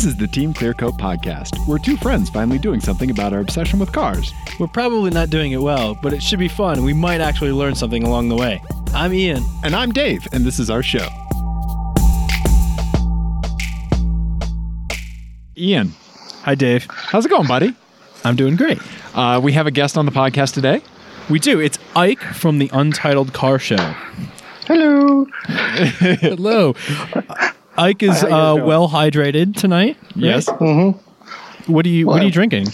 This is the Team Clearcoat podcast. We're two friends finally doing something about our obsession with cars. We're probably not doing it well, but it should be fun. and We might actually learn something along the way. I'm Ian. And I'm Dave, and this is our show. Ian, Hi, Dave. how's it going, buddy? I'm doing great. Uh, we have a guest on the podcast today. We do. It's Ike from the Untitled Car Show. Hello. Hello. Ike is Hi, how you guys uh, well hydrated tonight. right? Yes. What are you What are you drinking?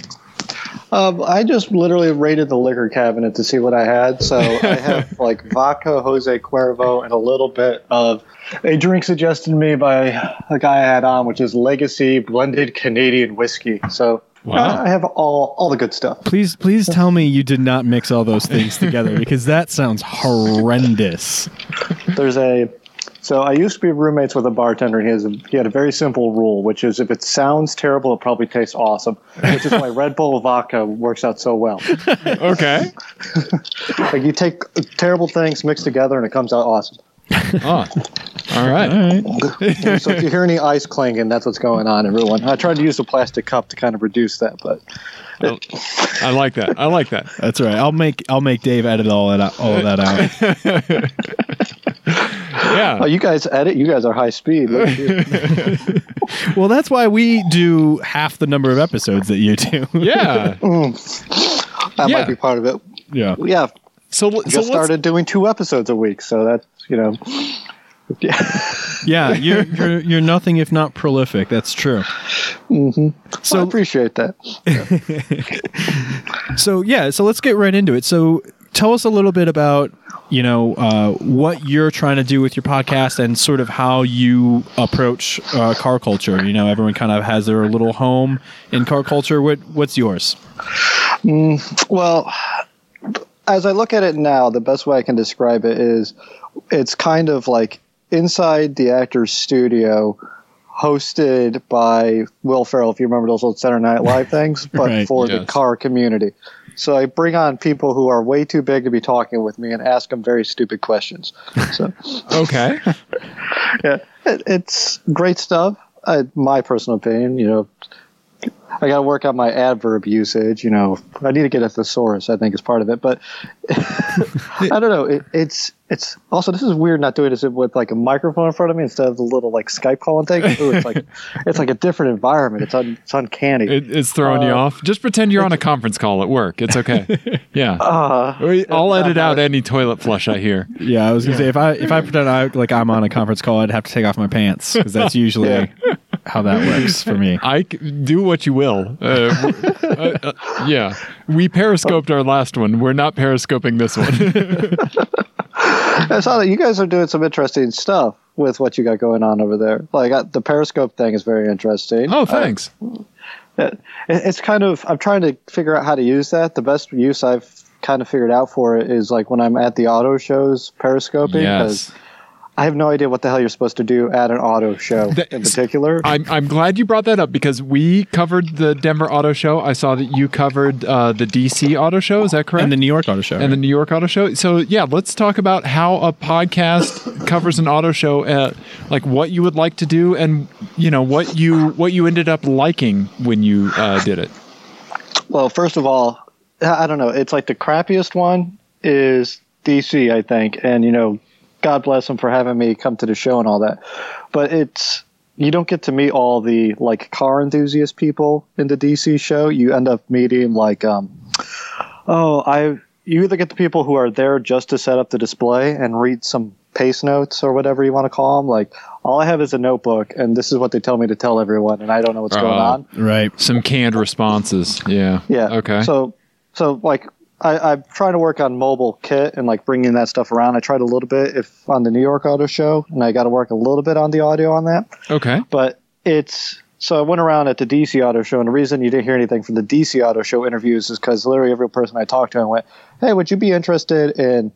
Um, I just literally raided the liquor cabinet to see what I had. So I have like vodka, Jose Cuervo, and a little bit of a drink suggested to me by a guy I had on, which is Legacy Blended Canadian Whiskey. So Wow. I have all all the good stuff. Please, please tell me you did not mix all those things together because that sounds horrendous. There's a so I used to be roommates with a bartender. And he has a, he had a very simple rule, which is if it sounds terrible, it probably tastes awesome. Which is why Red Bull vodka works out so well. Okay. Like you take terrible things mixed together, and it comes out awesome. Oh, all right. All right. so if you hear any ice clanking, that's what's going on, everyone. I tried to use a plastic cup to kind of reduce that, but oh, I like that. I like that. That's right. I'll make I'll make Dave edit all that all of that out. Yeah. oh, you guys edit. You guys are high speed. Look at you. well, that's why we do half the number of episodes that you do. Yeah. Mm. That Yeah. might be part of it. yeah. Yeah, So, so just let's, started doing two episodes a week, so that's you know. Yeah. Yeah, you're you're you're nothing if not prolific. That's true. so I appreciate that. so yeah, so let's get right into it. So tell us a little bit about you know uh, what you're trying to do with your podcast and sort of how you approach uh, car culture. You know, everyone kind of has their little home in car culture. What what's yours? Well, as I look at it now, the best way I can describe it is it's kind of like inside the actor's studio, hosted by Will Ferrell, if you remember those old Saturday Night Live things, but Right, for yes. the car community. So I bring on people who are way too big to be talking with me and ask them very stupid questions. So okay. yeah, it, it's great stuff. Uh, my personal opinion, you know, I got to work on my adverb usage. You know, I need to get a thesaurus. I think is part of it, but I don't know. It, it's it's also this is weird not doing this with like a microphone in front of me instead of the little like Skype calling thing. Ooh, it's like it's like a different environment. It's un, it's uncanny. It, it's throwing you Uh, off. Just pretend you're on a conference call at work. It's okay. Yeah. uh, I'll edit out any toilet flush I hear. Yeah, I was gonna say if I if I pretend I like I'm on a conference call, I'd have to take off my pants because that's usually Yeah. How that works for me. I do what you will. Uh, uh, uh, yeah, we periscoped our last one. We're not periscoping this one. I saw that you guys are doing some interesting stuff with what you got going on over there. Like uh, the Periscope thing is very interesting. oh, Uh, thanks. it, it's kind of i'm trying to figure out how to use that the best use i've kind of figured out for it is like when i'm at the auto shows periscoping Yes. I have no idea what the hell you're supposed to do at an auto show That- in particular I'm, I'm glad you brought that up because we covered the Denver Auto Show. I saw that you covered uh, the DC Auto Show. Is that correct? And the New York Auto Show. and the New York Auto Show. So yeah, let's talk about how a podcast covers an auto show. Uh, like what you would like to do, and you know what you what you ended up liking when you uh, did it. well first of all i I don't know it's like the crappiest one is dc i think and you know god bless them for having me come to the show and all that but it's you don't get to meet all the like car enthusiast people in the DC show. You end up meeting like um oh, I you either get the people who are there just to set up the display and read some pace notes or whatever you want to call them. Like all I have is a notebook and this is what they tell me to tell everyone and I don't know what's going Oh. on. right. Some canned responses. Yeah. Yeah. Okay. So so like I, I'm trying to work on mobile kit and like bringing that stuff around. I tried a little bit if on the New York Auto Show, and I got to work a little bit on the audio on that. okay. but it's so I went around at the DC Auto Show, and the reason you didn't hear anything from the DC Auto Show interviews is because literally every person I talked to, I went, "Hey, would you be interested in,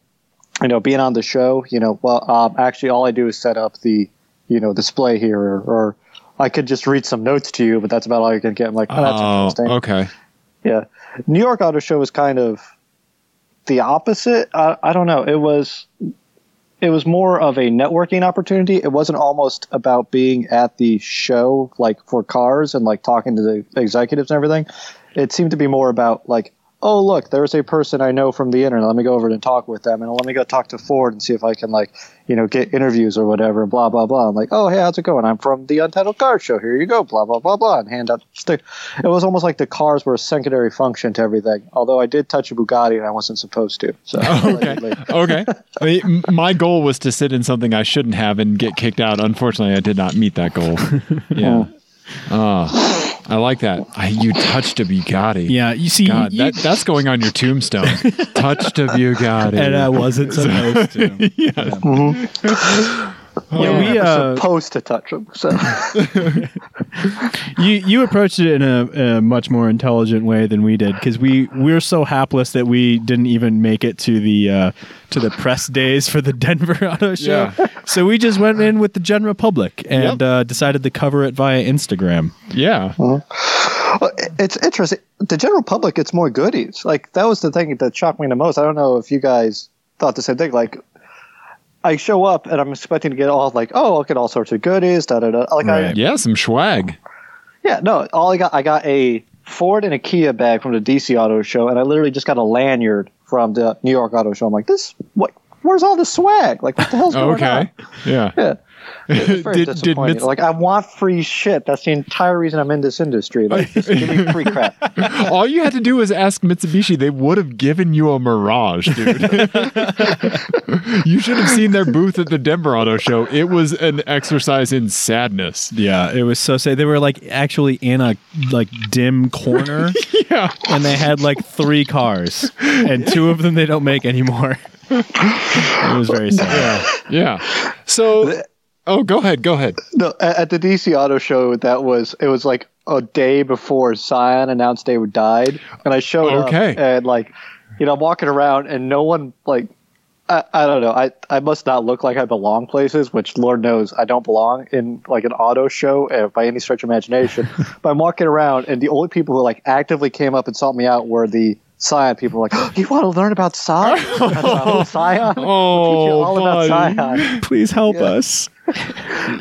you know, being on the show?" You know, well, um, actually, all I do is set up the, you know, display here, or, or I could just read some notes to you, but that's about all you can get. I'm like, oh, that's Oh, interesting. okay. Yeah, New York Auto Show was kind of the opposite. I, I don't know. It was it was more of a networking opportunity. It wasn't almost about being at the show like for cars and like talking to the executives and everything. It seemed to be more about like, oh look, there's a person I know from the internet. Let me go over and talk with them, and let me go talk to Ford and see if I can like you know get interviews or whatever. Blah blah blah. I'm like, oh hey, how's it going? I'm from the Untitled Car Show. Here you go. Blah blah blah blah. And hand out stick. It was almost like the cars were a secondary function to everything. Although I did touch a Bugatti and I wasn't supposed to. So oh, okay. okay. I mean, my goal was to sit in something I shouldn't have and get kicked out. Unfortunately, I did not meet that goal. Yeah. Hmm. Oh, I like that. I, you touched a Bugatti. Yeah, you see, God, you- that, that's going on your tombstone. touched a Bugatti. and I wasn't supposed to. yeah. Mm-hmm. Yeah, we uh, supposed to touch them. So you you approached it in a, a much more intelligent way than we did because we we're so hapless that we didn't even make it to the uh, to the press days for the Denver Auto Show. Yeah. So we just went in with the general public and Yep. uh, decided to cover it via Instagram. Yeah. Well, it's interesting. The general public gets more goodies. Like that was the thing that shocked me the most. I don't know if you guys thought the same thing. Like I show up and I'm expecting to get all like, oh, I'll get all sorts of goodies. Da da da. Like I, Yeah, some swag. yeah, no. All I got, I got a Ford and a Kia bag from the DC Auto Show, and I literally just got a lanyard from the New York Auto Show. I'm like, this what? Where's all the swag? Like, what the hell's going on? Okay. Yeah. Yeah. It's very Did- did disappointing. Mits- like I want free shit. That's the entire reason I'm in this industry. Like, just give me free crap. All you had to do was ask Mitsubishi. They would have given you a Mirage, dude. you should have seen their booth at the Denver Auto Show. It was an exercise in sadness. Yeah, it was so sad. They were like actually in a like dim corner, Yeah. and they had like three cars, and two of them they don't make anymore. it was very sad. Yeah. So, oh, go ahead. Go ahead. No, at, the DC Auto Show, that was it was like a day before Scion announced they would died, and I showed Okay. up and like, you know, I'm walking around and no one like. I, I don't know. I, I must not look like I belong places, which Lord knows I don't belong in like an auto show uh, by any stretch of imagination. but I'm walking around, and the only people who like actively came up and sought me out were the Scion people. Like, you want to learn about Scion? about Scion? Oh, Teach you all about. Scion Please help Yeah. us.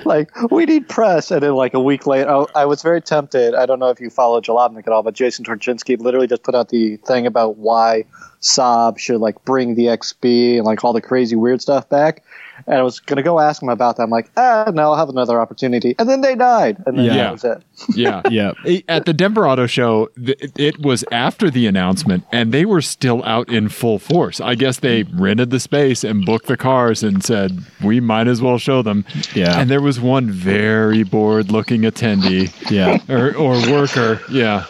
like we need press and then like a week later I, I was very tempted i don't know if you follow jalopnik at all but jason torchinsky literally just put out the thing about why saab should like bring the xb and like all the crazy weird stuff back and i was gonna go ask him about that i'm like ah no i'll have another opportunity and then they died and then Yeah. that was it Yeah. Yeah. At the Denver Auto Show, th- it was after the announcement, and they were still out in full force. I guess they rented the space and booked the cars and said, we might as well show them. Yeah. And there was one very bored looking attendee Yeah. or, or worker. Yeah.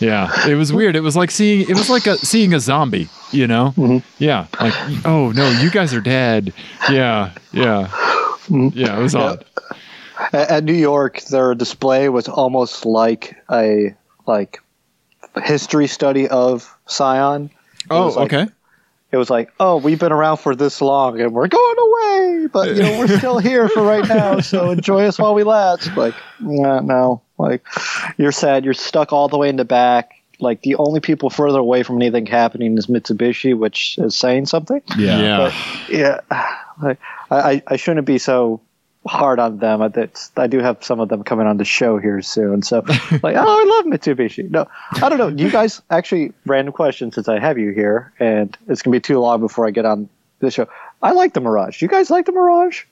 Yeah. It was weird. It was like seeing, it was like a, seeing a zombie, you know? Mm-hmm. Yeah. Like, oh no, you guys are dead. Yeah. Yeah. Mm-hmm. Yeah. It was odd. at, at new york their display was almost like a like history study of scion It Oh, like- okay. it was like, oh, we've been around for this long and we're going away, but you know we're still here for right now, so enjoy us while we last. Like, nah, no, like you're sad, you're stuck all the way in the back. Like the only people further away from anything happening is Mitsubishi, which is saying something. Yeah. Yeah. But yeah, like, I, I I shouldn't be so hard on them. I, I do have some of them coming on the show here soon. So, like, oh, I love Mitsubishi. No, I don't know. Do you guys actually, random question since I have you here, and it's going to be too long before I get on this show. I like the Mirage. Do you guys like the Mirage?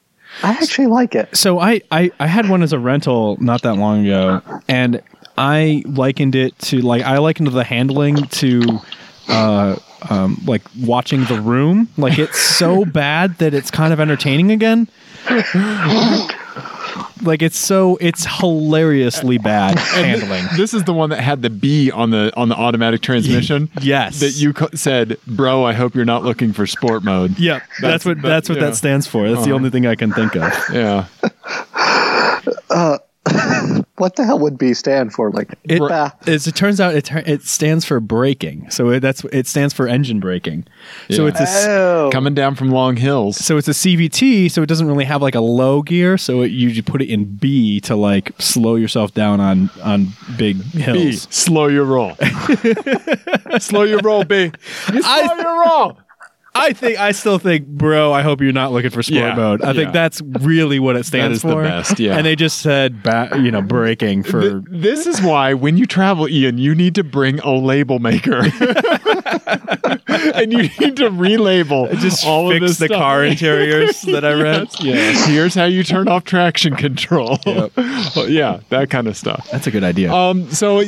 I actually like it. So I, I I had one as a rental not that long ago, and I likened it to like I likened the handling to uh um like watching The Room. Like it's so bad that it's kind of entertaining again. Like it's so it's hilariously bad handling. This is the one that had the B on the on the automatic transmission. Yes. That you co- said, "Bro, I hope you're not looking for sport mode." Yep, that's, what that- that's what yeah. that stands for. That's the uh-huh. only thing I can think of. Yeah. Uh, What the hell would B stand for? Like, It, bah. as it turns out, it it stands for braking. So it, that's it stands for engine braking. So it's a s- oh, Coming down from long hills. so it's a CVT. So it doesn't really have like a low gear. So it, you you put it in B to like slow yourself down on on big B, hills. slow your roll. slow your roll, B. You slow your roll. I think I still think, bro. I hope you're not looking for sport Yeah, mode. I yeah. think that's really what it stands is the for. best, yeah. And they just said, ba- you know, braking for. Th- this is why when you travel, Ian, you need to bring a label maker, and you need to relabel just all of fix this the stuff. car interiors that I read. Yes. Here's how you turn off traction control. Yep. Well, yeah, that kind of stuff. That's a good idea. Um, so uh,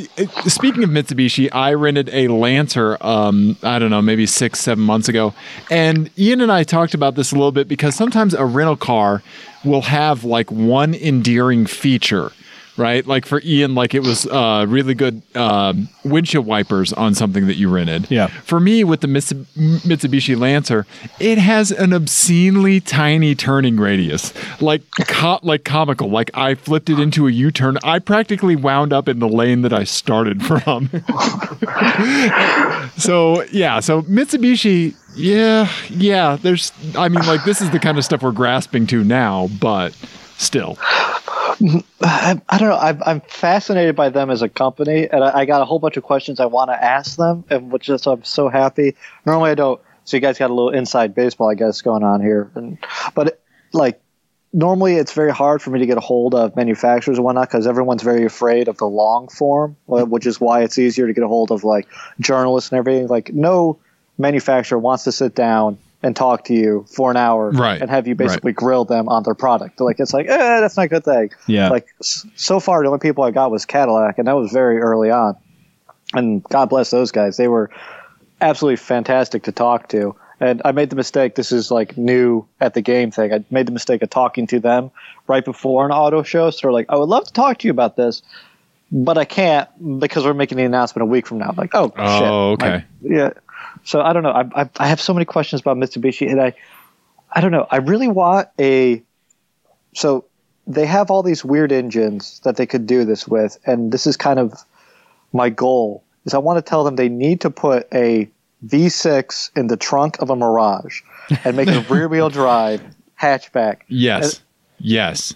speaking of Mitsubishi, I rented a Lancer. Um, I don't know, maybe six, seven months ago, and Ian and I talked about this a little bit because sometimes a rental car will have like one endearing feature. Right, like for Ian, like it was uh, really good um windshield wipers on something that you rented. Yeah. For me, with the Mitsubishi Lancer, it has an obscenely tiny turning radius, like co- like comical. Like I flipped it into a U-turn. I practically wound up in the lane that I started from. so yeah, so Mitsubishi, yeah, yeah. There's, I mean, like this is the kind of stuff we're grasping to now, but still, I, I don't know. I'm, I'm fascinated by them as a company, and I, I got a whole bunch of questions I want to ask them, and which is I'm so happy. Normally I don't. So you guys got a little inside baseball, I guess, going on here, and, but like normally it's very hard for me to get a hold of manufacturers and whatnot because everyone's very afraid of the long form, which is why it's easier to get a hold of like journalists and everything. Like no manufacturer wants to sit down and talk to you for an hour Right, and have you right. basically grill them on their product. Like it's like, eh, that's not a good thing. Yeah. Like so far, the only people I got was Cadillac, and that was very early on. And God bless those guys; they were absolutely fantastic to talk to. And I made the mistake. This is like new at the game thing. I made the mistake of talking to them right before an auto show. So they're like, "I would love to talk to you about this, but I can't because we're making the announcement a week from now." I'm like, oh, shit. Oh, okay. Like, yeah. So I don't know. I, I I have so many questions about Mitsubishi, and I I don't know. I really want a so they have all these weird engines that they could do this with, and this is kind of my goal. Is I want to tell them they need to put a V6 in the trunk of a Mirage and make a rear wheel drive hatchback. yes, yes,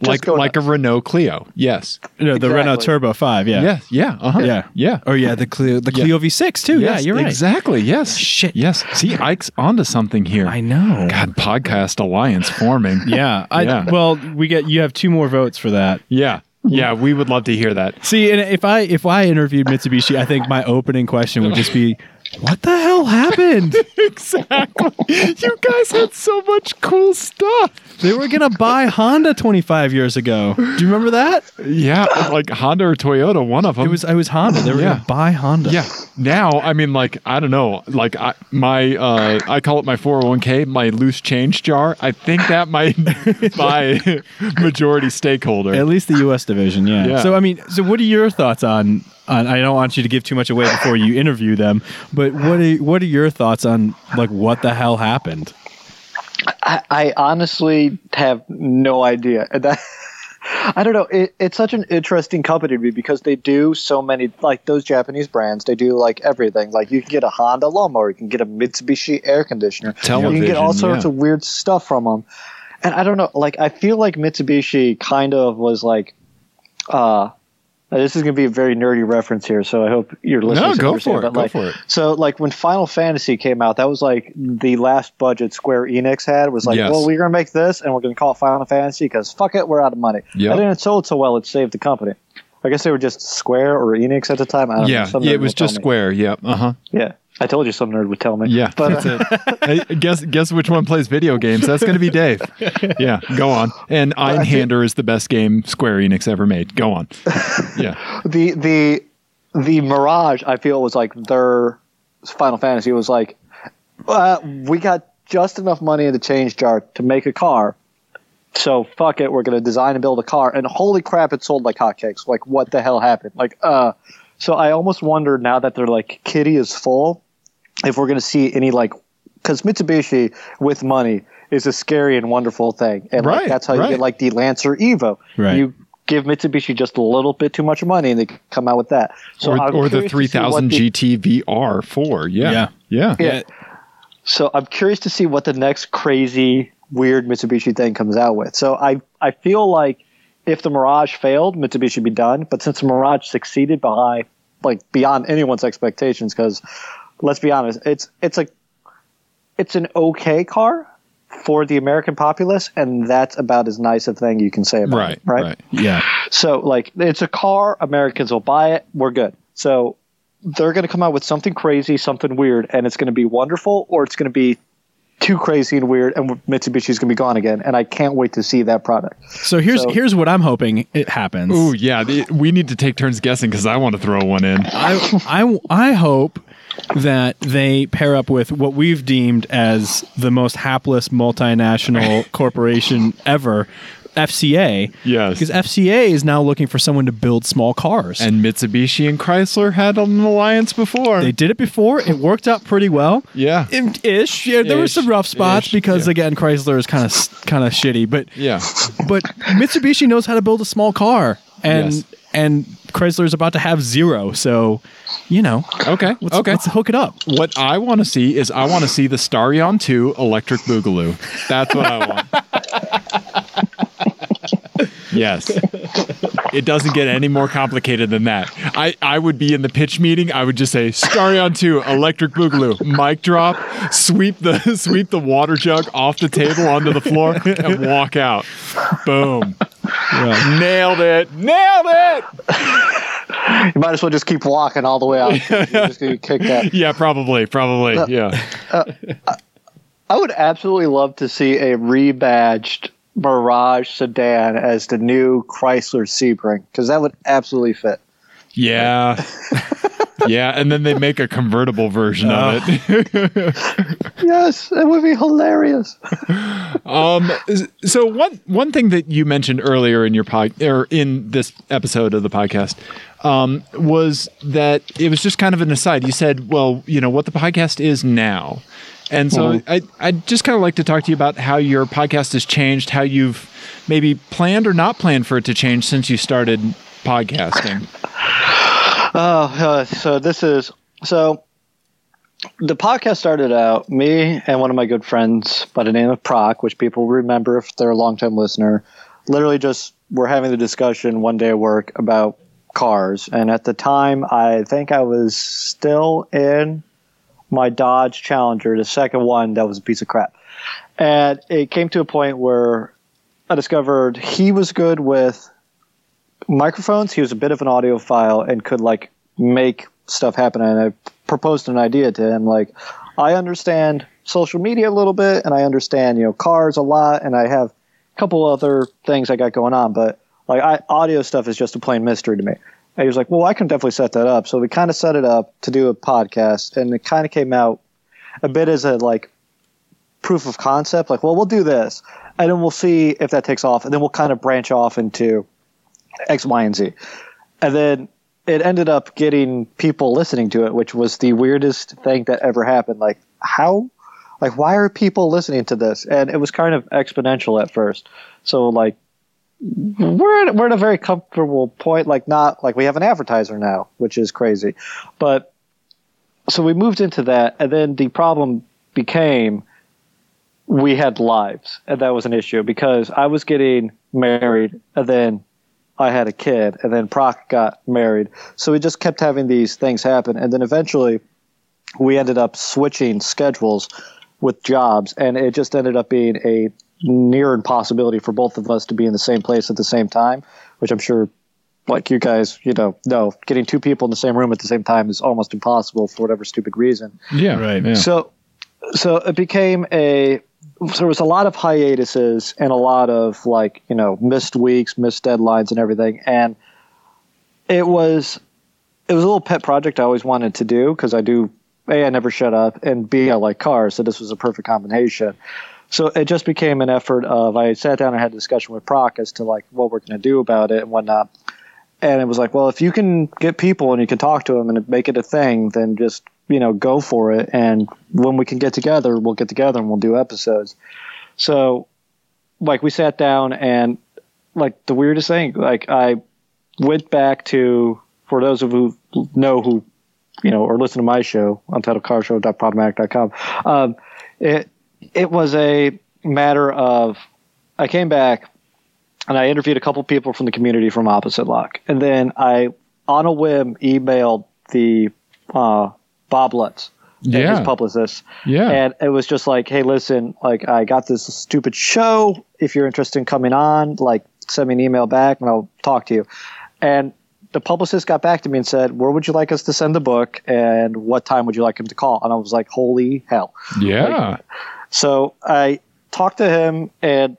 like go like a Renault Clio. Yes, No, the Renault. Turbo 5, yeah. yeah, yeah, uh-huh. Yeah. yeah. Oh, yeah, the Clio, the Clio V6, too. Yes, yeah, you're right. Exactly. Yes. Shit. Yes. See, Ike's onto something here. I know. God, podcast alliance forming. Yeah. I, Yeah. Well, we get you have two more votes for that. Yeah. Yeah. We would love to hear that. See, and if I if I interviewed Mitsubishi, I think my opening question would just be, "What the hell happened? exactly. You guys had so much cool stuff. they were gonna buy Honda 25 years ago. Do you remember that? Yeah. Like Honda or Toyota, one of them. It was I was Honda. They were Yeah. gonna buy Honda. Yeah. Now, I mean, like, I don't know. Like, I, my, uh, I call it my 401k, my loose change jar. I think that might buy majority stakeholder. At least the U.S. division, yeah. Yeah. So I mean, so what are your thoughts on? On I don't want you to give too much away before you interview them, but what are what are your thoughts on like what the hell happened? I, I honestly have no idea. That, I don't know. It, it's such an interesting company to me because they do so many, like those Japanese brands. They do like everything. Like you can get a Honda lawnmower, you can get a Mitsubishi air conditioner, you can get all sorts yeah. of weird stuff from them. And I don't know. Like I feel like Mitsubishi kind of was like, uh, this is going to be a very nerdy reference here, so I hope your listeners go understand. for it, but, go like, for it. So, like when Final Fantasy came out, that was like the last budget Square Enix had. Was like, Yes. well, we're going to make this, and we're going to call it Final Fantasy because fuck it, we're out of money. Yep. And then it sold so well, it saved the company. I guess they were just Square or Enix at the time. I don't know. yeah. Yeah. It was just square. Yeah. Uh huh. Yeah, I told you some nerd would tell me. Yeah. but that's it. Hey, guess guess which one plays video games? That's going to be Dave. Yeah. Go on. And Einhander is the best game Square Enix ever made. Go on. Yeah. the the the Mirage, I feel was like their Final Fantasy. It was like, uh, we got just enough money in the change jar to make a car. So fuck it, we're gonna design and build a car. And holy crap, it sold like hotcakes. Like what the hell happened? Like uh, so I almost wonder now that they're like kitty is full, if we're gonna see any like, because Mitsubishi with money is a scary and wonderful thing, and Right, like, that's how you get like the Lancer Evo. Right. You give Mitsubishi just a little bit too much money, and they come out with that. So or, or the curious to see what 3000 the- GT VR4. Yeah. Yeah. Yeah. Yeah. So I'm curious to see what the next crazy, weird Mitsubishi thing comes out with. So I I feel like if the Mirage failed, Mitsubishi would be done. But since the Mirage succeeded by like beyond anyone's expectations, because let's be honest, it's it's a it's an okay car for the American populace, and that's about as nice a thing you can say about Right. it. Right. Right. Yeah. So, like, it's a car. Americans will buy it. We're good. So, they're going to come out with something crazy, something weird, and it's going to be wonderful, or it's going to be too crazy and weird, and Mitsubishi's going to be gone again. And I can't wait to see that product. So here's So- here's what I'm hoping it happens. Oh yeah. the- we need to take turns guessing because I want to throw one in. I, I, I hope that they pair up with what we've deemed as the most hapless multinational corporation ever, FCA. Yes. Because FCA is now looking for someone to build small cars. And Mitsubishi and Chrysler had an alliance before. they did it before. It worked out pretty well. yeah. Ish. Yeah, there were some rough spots Ish, because yeah. again, Chrysler is kind of kind of shitty, but Yeah. but Mitsubishi knows how to build a small car, and Yes. and Chrysler is about to have zero. So, you know, Okay. let's, okay. let's hook it up. What I want to see is I want to see the Starion 2 electric boogaloo. That's what I want. yes. It doesn't get any more complicated than that. I, I would be in the pitch meeting. I would just say Starion 2 electric boogaloo. Mic drop, sweep the sweep the water jug off the table onto the floor and walk out. Boom. Nailed it. Nailed it. You might as well just keep walking all the way out. You're just to kick that. Yeah, probably. Probably. Uh, yeah. Uh, I would absolutely love to see a rebadged Mirage sedan as the new Chrysler Sebring because that would absolutely fit. Yeah. yeah, and then they make a convertible version of it. Yes, it would be hilarious. um so one one thing that you mentioned earlier in your pod or in this episode of the podcast um was that it was just kind of an aside. You said, well, you know, what the podcast is now. And so I I'd just kind of like to talk to you about how your podcast has changed, how you've maybe planned or not planned for it to change since you started podcasting. Oh, uh, so this is so. The podcast started out me and one of my good friends by the name of Proc, which people remember if they're a longtime listener. Literally, just we're having the discussion one day at work about cars, and at the time, I think I was still in my Dodge Challenger, the second one that was a piece of crap, and it came to a point where I discovered he was good with microphones. He was a bit of an audiophile and could like make stuff happen. And I proposed an idea to him, like, I understand social media a little bit, and I understand you know cars a lot, and I have a couple other things I got going on, but like I, audio stuff is just a plain mystery to me. And he was like, well, I can definitely set that up. So we kind of set it up to do a podcast, and it kind of came out a bit as a like proof of concept. Like, well, we'll do this, and then we'll see if that takes off, and then we'll kind of branch off into X, Y, and Z. And then it ended up getting people listening to it, which was the weirdest thing that ever happened. Like, how, like, why are people listening to this? And it was kind of exponential at first. So, like, we're at, we're at a very comfortable point. Like, not like we have an advertiser now, which is crazy. But so we moved into that, and then the problem became we had lives, and that was an issue because I was getting married, and then I had a kid, and then Proc got married. So we just kept having these things happen, and then eventually we ended up switching schedules with jobs, and it just ended up being a near impossibility for both of us to be in the same place at the same time, which I'm sure. Like you guys, you know, no, getting two people in the same room at the same time is almost impossible for whatever stupid reason. Yeah. Right. Yeah. So, so it became a. So there was a lot of hiatuses and a lot of like you know missed weeks, missed deadlines, and everything. And it was, it was a little pet project I always wanted to do because I do a I never shut up and b I like cars, so this was a perfect combination. So it just became an effort of I sat down and had a discussion with Proc as to like what we're going to do about it and whatnot. And it was like, well, if you can get people and you can talk to them and make it a thing, then just you know go for it. And when we can get together, we'll get together and we'll do episodes. So, like, we sat down and like the weirdest thing, like I went back to for those of who know who you know or listen to my show untitledcarshow.podomatic.com. Um, it it was a matter of I came back and I interviewed a couple people from the community from Opposite Lock, and then I, on a whim, emailed the uh, Bob Lutz Yeah. his publicist. Yeah. And it was just like, hey, listen, like I got this stupid show. If you're interested in coming on, like send me an email back and I'll talk to you. And the publicist got back to me and said, where would you like us to send the book and what time would you like him to call? And I was like, holy hell. yeah. So I talked to him, and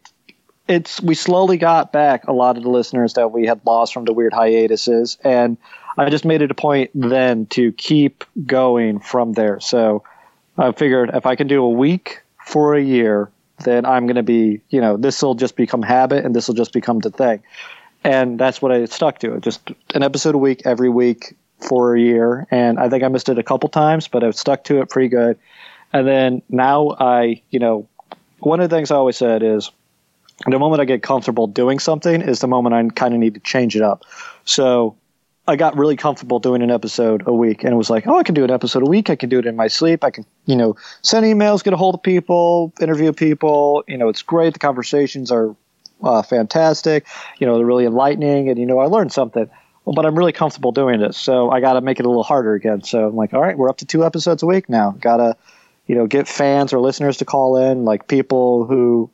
it's we slowly got back a lot of the listeners that we had lost from the weird hiatuses, and I just made it a point then to keep going from there. So I figured if I can do a week for a year, then I'm going to be, you know, this will just become habit, and this will just become the thing, and that's what I stuck to. Just an episode a week every week for a year, and I think I missed it a couple times, but I've stuck to it pretty good. And then now I, you know, one of the things I always said is the moment I get comfortable doing something is the moment I kind of need to change it up. So I got really comfortable doing an episode a week and it was like, oh, I can do an episode a week. I can do it in my sleep. I can, you know, send emails, get a hold of people, interview people. You know, it's great. The conversations are uh, fantastic. You know, they're really enlightening and, you know, I learned something. But I'm really comfortable doing this. So I got to make it a little harder again. So I'm like, all right, we're up to two episodes a week now. Got to, you know, get fans or listeners to call in, like people who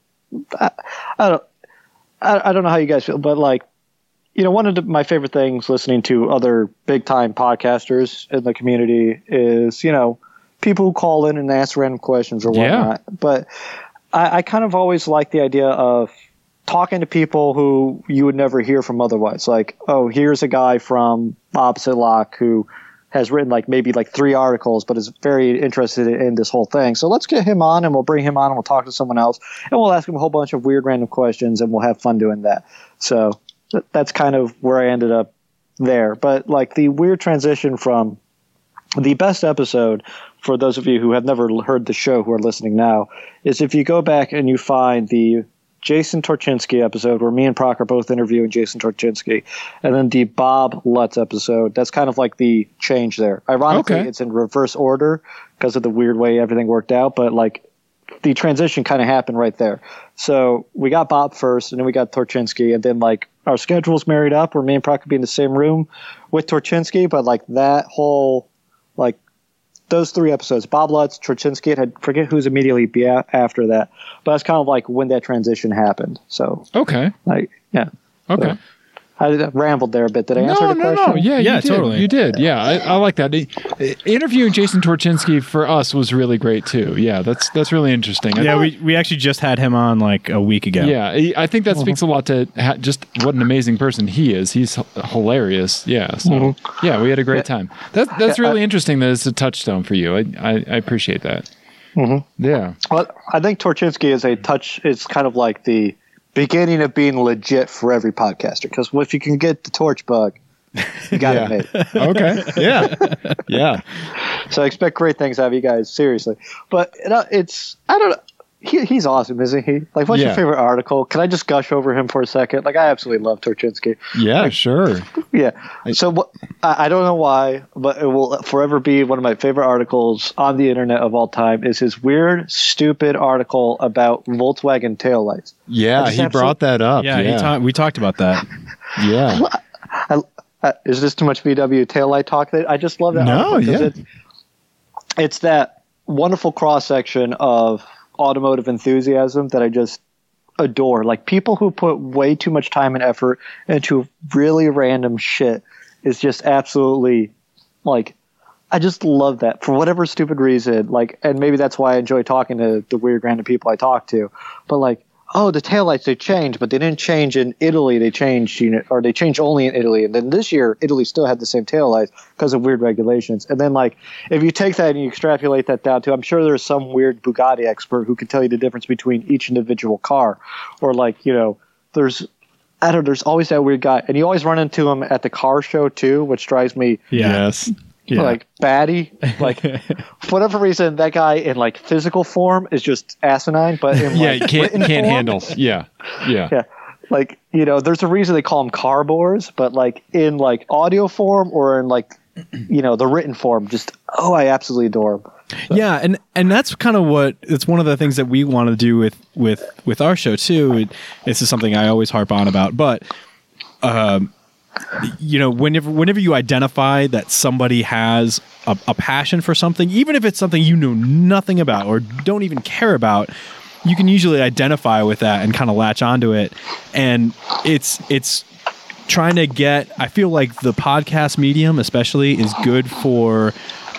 I, I don't I, I don't know how you guys feel, but like you know, one of the, my favorite things listening to other big time podcasters in the community is you know people who call in and ask random questions or Yeah. whatnot. But I, I kind of always like the idea of talking to people who you would never hear from otherwise. Like, oh, here's a guy from Opposite Lock who has written like maybe like three articles, but is very interested in this whole thing. So let's get him on and we'll bring him on and we'll talk to someone else and we'll ask him a whole bunch of weird random questions and we'll have fun doing that. So that's kind of where I ended up there. But like the weird transition from the best episode for those of you who have never heard the show who are listening now is if you go back and you find the Jason Torchinsky episode where me and Proc are both interviewing Jason Torchinsky, and then the Bob Lutz episode. That's kind of like the change there. Ironically, Okay. it's in reverse order because of the weird way everything worked out, but like the transition kind of happened right there. So we got Bob first, and then we got Torchinsky, and then like our schedules married up where me and Proc could be in the same room with Torchinsky, but like that whole like those three episodes, Bob Lutz, Torchinsky, I forget who's immediately be a- after that, but that's kind of like when that transition happened. So Okay. like yeah, Okay. I rambled there a bit. Did I answer no, the no, question? no. Yeah, Yeah, you did. totally. You did. Yeah, I, I like that. Interviewing Jason Torchinsky for us was really great too. Yeah, that's that's really interesting. I Yeah, thought- we, we actually just had him on like a week ago. Yeah, I- I think that speaks a lot to ha- just what an amazing person he is. He's h- hilarious. Yeah. So Mm-hmm. yeah, we had a great time. That that's really interesting. That it's a touchstone for you. I I, I appreciate that. Mm-hmm. Yeah. Well, I think Torchinsky is a touch. It's kind of like the beginning of being legit for every podcaster. Because if you can get the torch bug, you got Yeah. it made. Okay. Yeah. yeah. So I expect great things out of you guys, seriously. But it's I don't know. He, he's awesome, isn't he? Like, what's Yeah. your favorite article? Can I just gush over him for a second? Like, I absolutely love Torchinsky. Yeah. Sure. Yeah. So what? I, I don't know why, but it will forever be one of my favorite articles on the internet of all time. Is his weird, stupid article about Volkswagen taillights. Yeah. He absolute- brought that up. Yeah, Yeah. He ta- we talked about that. yeah. I, uh, is this too much VW taillight talk? That I just love that. No, article 'cause yeah. It, it's that wonderful cross section of automotive enthusiasm that I just adore. Like people who put way too much time and effort into really random shit is just absolutely like I just love that for whatever stupid reason. Like, and maybe that's why I enjoy talking to the weird random people I talk to. But like, oh, the taillights they changed, but they didn't change in Italy. They changed, you know, or they changed only in Italy. And then this year, Italy still had the same taillights because of weird regulations. And then like, if you take that and you extrapolate that down to, I'm sure there's some weird Bugatti expert who can tell you the difference between each individual car, or like, you know, there's. I don't know. There's always that weird guy, and you always run into him at the car show too, which drives me Yeah. Yes. Yeah. like batty. Like for whatever reason, that guy in like physical form is just asinine. But in, Yeah. like, You can't can't form- handle. Yeah. Yeah. Yeah, like you know, there's a reason they call them carbores, but like in like audio form or in like you know the written form, just oh, I absolutely adore him. yeah and and that's kind of what it's one of the things that we want to do with with with our show too it, this is something i always harp on about but um you know, whenever whenever you identify that somebody has a, a passion for something, even if it's something you know nothing about or don't even care about, you can usually identify with that and kind of latch onto it. And it's it's trying to get. I feel like the podcast medium, especially, is good for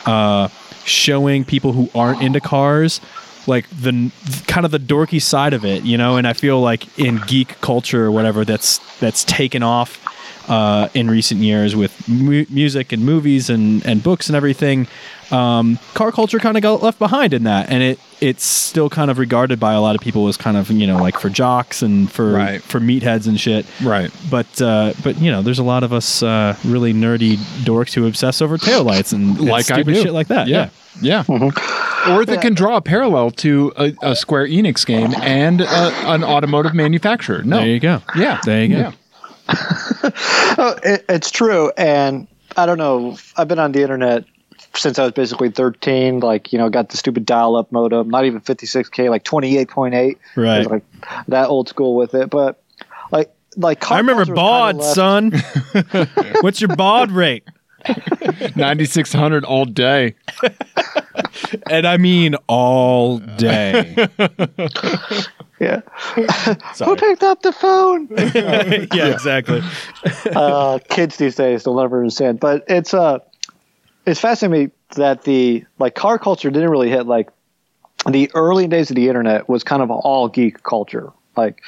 uh, showing people who aren't into cars like the kind of the dorky side of it, you know. And I feel like in geek culture or whatever, that's that's taken off uh, in recent years with mu- music and movies and and books and everything. Um, car culture kind of got left behind in that, and it it's still kind of regarded by a lot of people as kind of you know like for jocks and for Right. for meatheads and shit. Right. But uh, but you know, there's a lot of us uh, really nerdy dorks who obsess over taillights and, and like I stupid do. shit like that. Yeah. Yeah. Or they can draw a parallel to a, a Square Enix game and a, an automotive manufacturer. No. There you go. Yeah. There you go. Yeah. Oh, it, it's true, and I don't know. I've been on the internet since I was basically 13. Like, you know, got the stupid dial-up modem, not even 56k, like 28.8. Right. Like that old school with it, but like, like I remember baud, son. What's your baud rate? 9600 all day. And I mean all day. Yeah. Who picked up the phone? yeah, exactly. uh, kids these days they'll never understand. But it's uh, it's fascinating me that the like car culture didn't really hit like the early days of the internet was kind of all geek culture. Like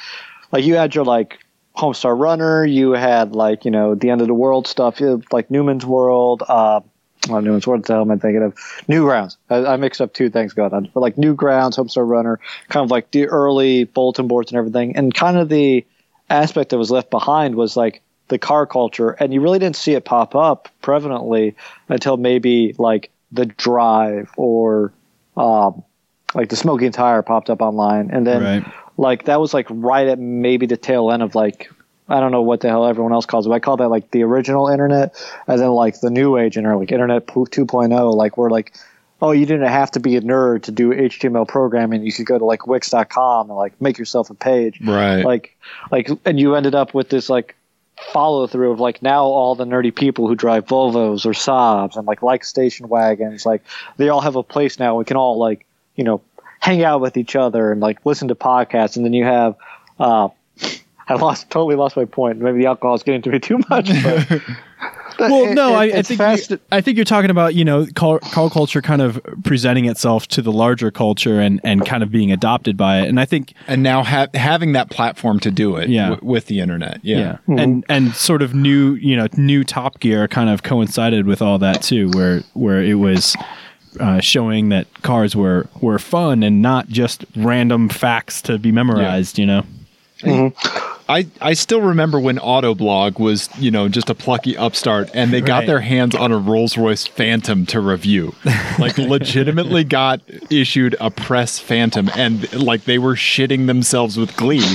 like you had your like Homestar Runner, you had like you know the end of the world stuff, like Newman's World. Uh, well, Newman's World. What the hell am I thinking of? Newgrounds. I, I mixed up two things going on. But like Newgrounds, Homestar Runner, kind of like the early bulletin boards and everything, and kind of the aspect that was left behind was like the car culture, and you really didn't see it pop up prevalently until maybe like the Drive or um, like the Smoking Tire popped up online, and then Right. like that was like right at maybe the tail end of like I don't know what the hell everyone else calls it. But I call that like the original internet, and then like the new age internet, like Internet 2.0, like where like oh you didn't have to be a nerd to do HTML programming. You could go to like Wix.com and like make yourself a page Right. like like and you ended up with this like follow through of like now all the nerdy people who drive Volvos or Saabs and like like station wagons like they all have a place now we can all like you know hang out with each other and like listen to podcasts and then you have uh I lost totally lost my point maybe the alcohol is getting to me too much but Well, it- no, it- I, I think fast- you, I think you're talking about you know car, car culture kind of presenting itself to the larger culture and and kind of being adopted by it. And I think and now ha- having that platform to do it Yeah. w- with the internet. Yeah. yeah, and and sort of new you know new Top Gear kind of coincided with all that too, where where it was. Uh, showing that cars were, were fun and not just random facts to be memorized, you know. I, I still remember when Autoblog was, you know, just a plucky upstart and they got Right. their hands on a Rolls Royce Phantom to review. Like legitimately got issued a press Phantom and like they were shitting themselves with glee.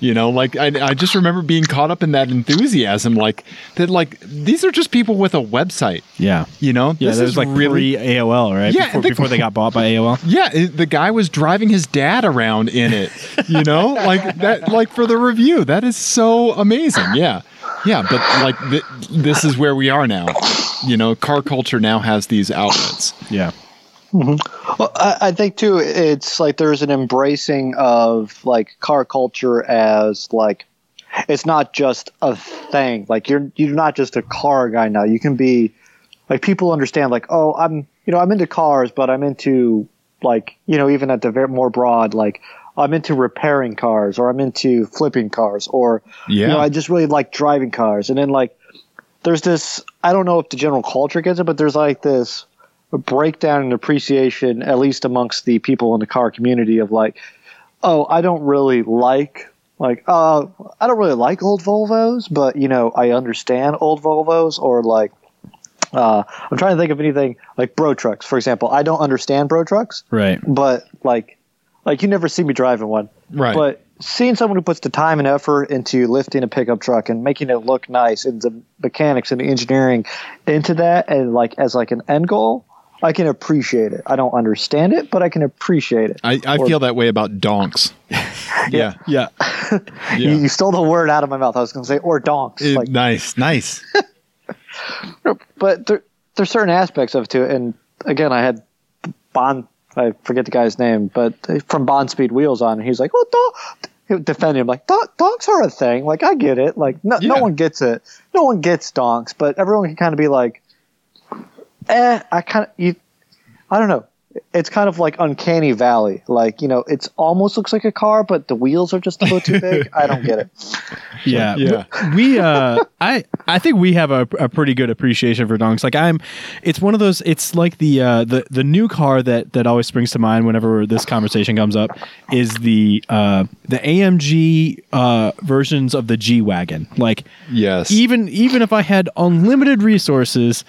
You know, like I, I just remember being caught up in that enthusiasm like that like these are just people with a website. Yeah, You know? yeah. This is was like really AOL, right? Yeah, before, the- before they got bought by AOL. Yeah, the guy was driving his dad around in it, you know, like that, like for the review. That is so amazing. Yeah, yeah, but like th- this is where we are now. You know, car culture now has these outlets. Yeah. Mm-hmm. Well, I, I think too, it's like there's an embracing of like car culture as like it's not just a thing. Like you're you're not just a car guy now. You can be like people understand like oh I'm you know I'm into cars, but I'm into like you know even at the very more broad like I'm into repairing cars or I'm into flipping cars or Yeah. you know I just really like driving cars. And then like there's this I don't know if the general culture gets it, but there's like this breakdown in appreciation, at least amongst the people in the car community, of like, oh, I don't really like like uh I don't really like old Volvos, but you know I understand old Volvos or like. Uh, I'm trying to think of anything like bro trucks, for example. I don't understand bro trucks, Right. but like, like you never see me driving one. Right. But seeing someone who puts the time and effort into lifting a pickup truck and making it look nice and the mechanics and the engineering into that and like as like an end goal, I can appreciate it. I don't understand it, but I can appreciate it. I, I Or- feel that way about donks. yeah. Yeah. Yeah. You, you stole the word out of my mouth. I was going to say or donks. Eh, like, nice, nice. but there, there's certain aspects of it too. And again, I had Bond. I forget the guy's name, but from Bond Speed Wheels on, and he's like, "Well, dog." He would defend him like, "Dog- "Donks are a thing. Like, I get it. Like, no, no one gets it. No one gets donks, but everyone can kind of be like, eh, I kind of you. I don't know. It's kind of like uncanny valley. Like, you know, it's almost looks like a car, but the wheels are just a little too big. I don't get it. Yeah, Yeah. We, uh, I, I think we have a, a pretty good appreciation for donks. Like I'm, it's one of those. It's like the uh, the the new car that that always springs to mind whenever this conversation comes up is the uh, the AMG uh, versions of the G wagon. Like Yes. even even if I had unlimited resources.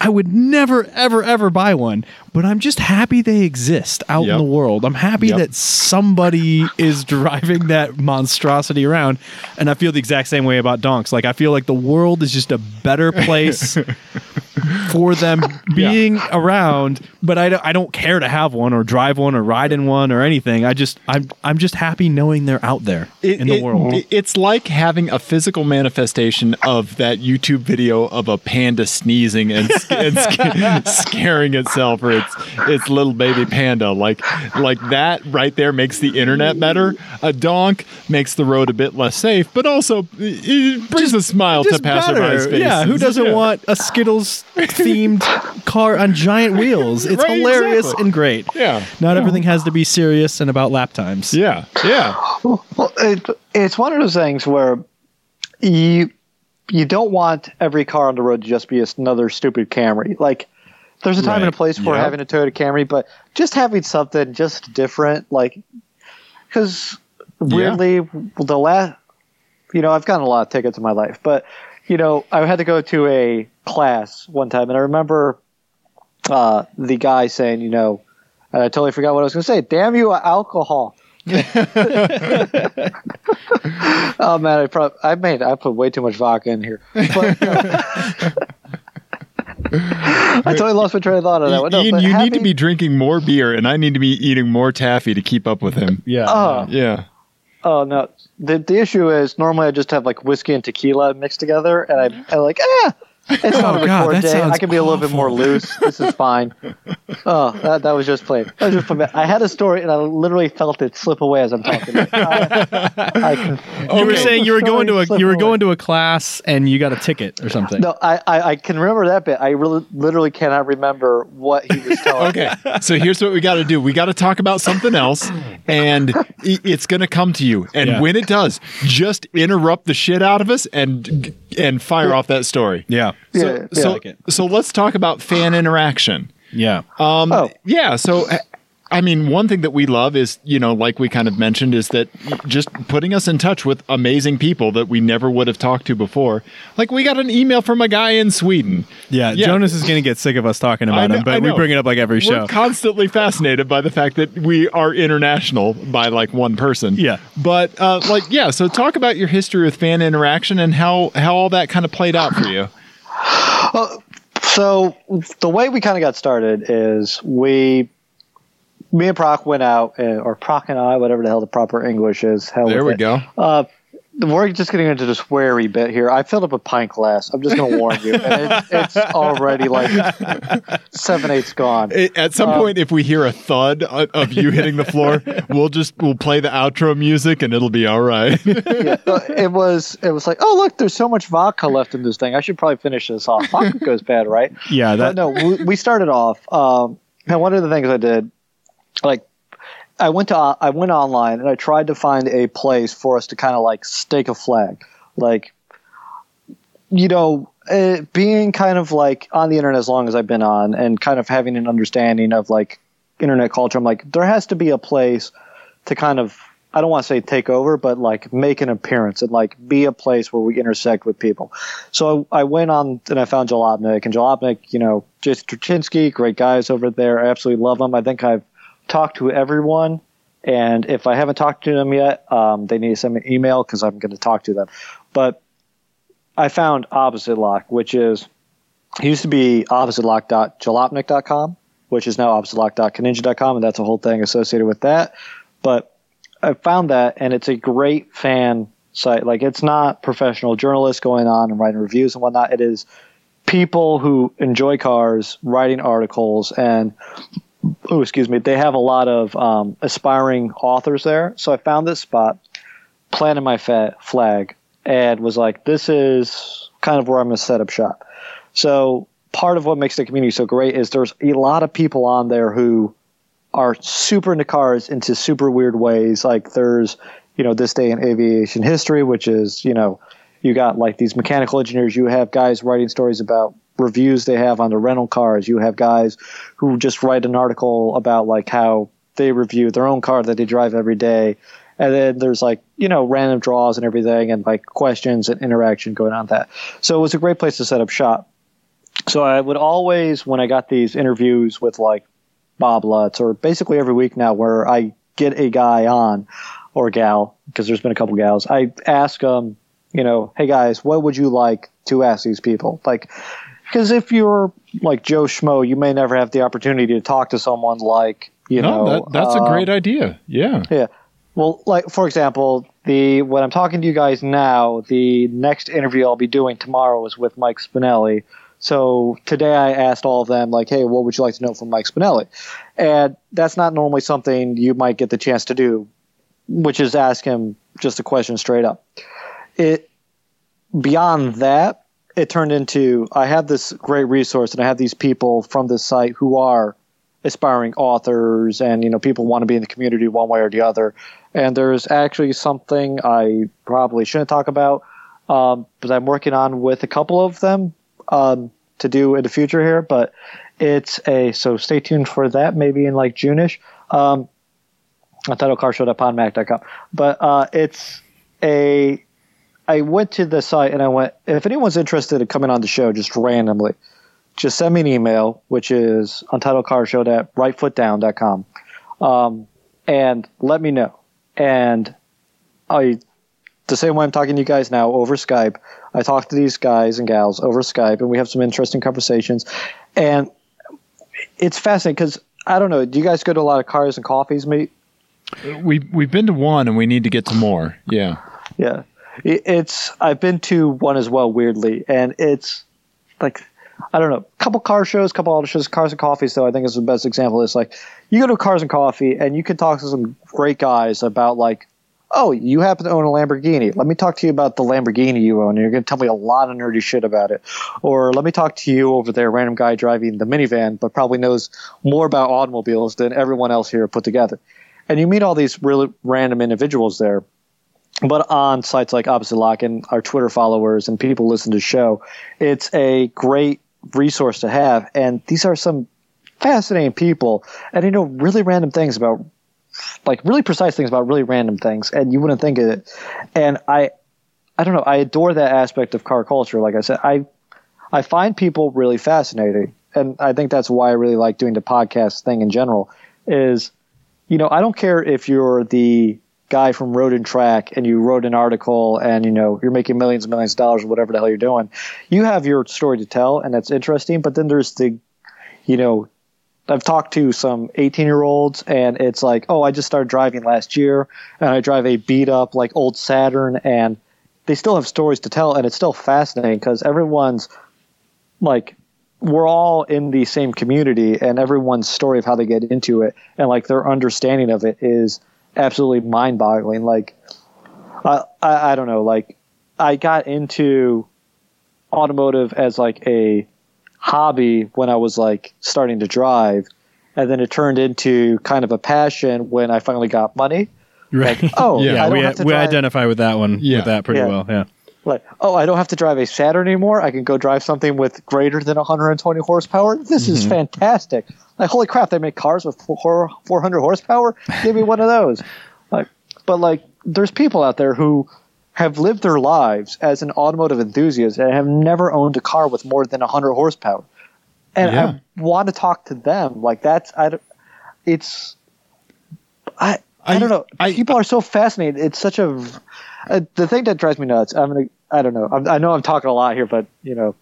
I would never, ever, ever buy one, but I'm just happy they exist out Yep. in the world. I'm happy Yep. that somebody is driving that monstrosity around, and I feel the exact same way about donks. Like I feel like the world is just a better place for them being around. But I don't, I don't care to have one or drive one or ride in one or anything. I just I'm I'm just happy knowing they're out there It- in the it- world. it- it's like having a physical manifestation of that YouTube video of a panda sneezing and, and sc- scaring itself or its its little baby panda. Like like that right there makes the internet better. A donk makes the road a bit less safe, but also it- brings a smile to Just passersby faces. Yeah, who doesn't Yeah. want a Skittles themed car on giant wheels? It's Right, hilarious exactly. and great. Yeah. Not everything has to be serious and about lap times. Yeah, yeah, Well, it, it's one of those things where you you don't want every car on the road to just be another stupid Camry. Like, there's a time and a place for Yep. having a Toyota Camry, but just having something just different, like, because weirdly, the last, you know, I've gotten a lot of tickets in my life, but you know, I had to go to a class one time, and I remember uh, the guy saying, you know, and I totally forgot what I was going to say. Damn you, alcohol. oh man, I probably I made I put way too much vodka in here. But, uh, I totally lost my train of thought on that one. No, Ian, but you need to be drinking more beer, and I need to be eating more taffy to keep up with him. Yeah. Oh, Yeah. Oh no. The the issue is normally I just have like whiskey and tequila mixed together, and I I like ah. It's not Oh, a God, record that day. I can be a little bit more loose. This is fine. Oh, that, that was just plain. That was just plain. I had a story and I literally felt it slip away as I'm talking. I, I can, you were saying you were going to a you were away. going to a class and you got a ticket or something. No, I, I, I can remember that bit. I really, literally cannot remember what he was telling. me. Okay, so here's what we got to do. We got to talk about something else, and it's going to come to you. And Yeah. when it does, just interrupt the shit out of us and and fire off that story. Yeah. So, Yeah, so, yeah. like it. so let's talk about fan interaction. Yeah. Um, Oh. yeah. So, I mean, one thing that we love is, you know, like we kind of mentioned, is that just putting us in touch with amazing people that we never would have talked to before. Like, we got an email from a guy in Sweden. yeah. yeah. Jonas is going to get sick of us talking about I know- him, but we bring it up like every show. We're constantly fascinated by the fact that we are international by like one person. Yeah. But uh, like, yeah. So talk about your history with fan interaction and how how all that kind of played out for you. So the way we kind of got started is we, me and Proc went out, and, or Proc and I, whatever the hell the proper English is. Hell There we it. go. Uh, we're just getting into the sweary bit here. I filled up a pint glass. I'm just going to warn you, and it's, it's already like seven eighths gone. It- At some Um, point, if we hear a thud of you hitting the floor, we'll just we'll play the outro music and it'll be all right. yeah, uh, it was it was like, oh look, there's so much vodka left in this thing. I should probably finish this off. Vodka goes bad, right? yeah. But That. no, we, we started off. Um, and one of the things I did, like, I went to I went online and I tried to find a place for us to kind of like stake a flag, like, you know, uh, being kind of like on the internet as long as I've been on, and kind of having an understanding of like internet culture. I'm like, there has to be a place to kind of I don't want to say take over, but like make an appearance and like be a place where we intersect with people. So I, I went on and I found Jalopnik, and Jalopnik, you know, Jason Torchinsky, great guys over there. I absolutely love them. I think I've talked to everyone, and if I haven't talked to them yet, um, they need to send me an email because I'm going to talk to them. But I found Opposite Lock, which is used to be oppositelock.jalopnik.com, which is now oppositelock.kinja.com, and that's a whole thing associated with that. But I found that, and it's a great fan site. Like, it's not professional journalists going on and writing reviews and whatnot. It is people who enjoy cars writing articles and oh excuse me. They have a lot of um, aspiring authors there. So i found this spot planted my flag and was like this is kind of where i'm going to set up shop. So part of what makes the community so great is there's a lot of people on there who are super into cars into super weird ways. Like there's you know this day in aviation history which is you know you got like these mechanical engineers. You have guys writing stories about reviews they have on the rental cars. You have guys who just write an article about like how they review their own car that they drive every day. And then there's like you know random draws and everything and like questions and interaction going on that. So it was a great place to set up shop. So i would always when i got these interviews with like bob lutz or basically every week now where i get a guy on or gal because there's been a couple gals i ask them you know, hey guys, what would you like to ask these people? Like, because if you're like Joe Schmo, you may never have the opportunity to talk to someone like, you no, know, that, that's uh, a great idea. Yeah. Yeah. Well, like for example, the when I'm talking to you guys now, the next interview I'll be doing tomorrow is with Mike Spinelli. So today I asked all of them like, "Hey, what would you like to know from Mike Spinelli?" And that's not normally something you might get the chance to do, which is ask him just a question straight up. It beyond that, it turned into I have this great resource and I have these people from this site who are aspiring authors and you know people want to be in the community one way or the other. And there's actually something i probably shouldn't talk about um, but i'm working on with a couple of them um, to do in the future here but it's a so stay tuned for that maybe in like june-ish. Um, on titlecarshow.podmac.com but uh, it's a I went to the site and I went, if anyone's interested in coming on the show just randomly, just send me an email, which is untitledcarshow at rightfootdown.com, um, and let me know. And I, the same way I'm talking to you guys now over Skype, I talk to these guys and gals over Skype, and we have some interesting conversations. And it's fascinating because I don't know. Do you guys go to a lot of cars and coffees meet? We we've been to one and we need to get to more. Yeah. Yeah. It- It's I've been to one as well, weirdly, and it's like I don't know, a couple car shows, a couple auto shows, cars and coffees. Though I think is the best example. Is like you go to cars and coffee, and you can talk to some great guys about like, oh, you happen to own a Lamborghini. Let me talk to you about the Lamborghini you own. And you're going to tell me a lot of nerdy shit about it. Or let me talk to you over there, random guy driving the minivan, but probably knows more about automobiles than everyone else here put together. And you meet all these really random individuals there but on sites like Opposite Lock and our Twitter followers and people listen to the show, it's a great resource to have. And these are some fascinating people, and they know really random things about, like really precise things about really random things, and you wouldn't think of it. And I, I don't know, I adore that aspect of car culture. Like I said, I, I find people really fascinating, and I think that's why I really like doing the podcast thing in general. Is, you know, I don't care if you're the guy from Road and Track and you wrote an article and you know you're making millions and millions of dollars or whatever the hell you're doing, you have your story to tell and that's interesting. But then there's the, you know, I've talked to some 18 year olds and it's like, oh, I just started driving last year and I drive a beat up like old Saturn and they still have stories to tell and it's still fascinating because everyone's like we're all in the same community and everyone's story of how they get into it and like their understanding of it is absolutely mind boggling. Like, I, I, I don't know, like I got into automotive as like a hobby when I was like starting to drive. And then it turned into kind of a passion when I finally got money. Right. Like, oh, yeah, I we, we drive- identify with that one. Yeah. With that pretty Yeah. well. Yeah. Like, oh, I don't have to drive a Saturn anymore. I can go drive something with greater than 120 horsepower. This is mm-hmm. fantastic. Like, holy crap, they make cars with 400 horsepower. Give me one of those. Like, but like, there's people out there who have lived their lives as an automotive enthusiast and have never owned a car with more than 100 horsepower. And Yeah. I want to talk to them. Like, that's, I, don't- it's, I, I, I- don't know. I- People are so fascinated. It's such a, uh, the thing that drives me nuts. I'm gonna. I don't know. I'm, I know I'm talking a lot here, but you know,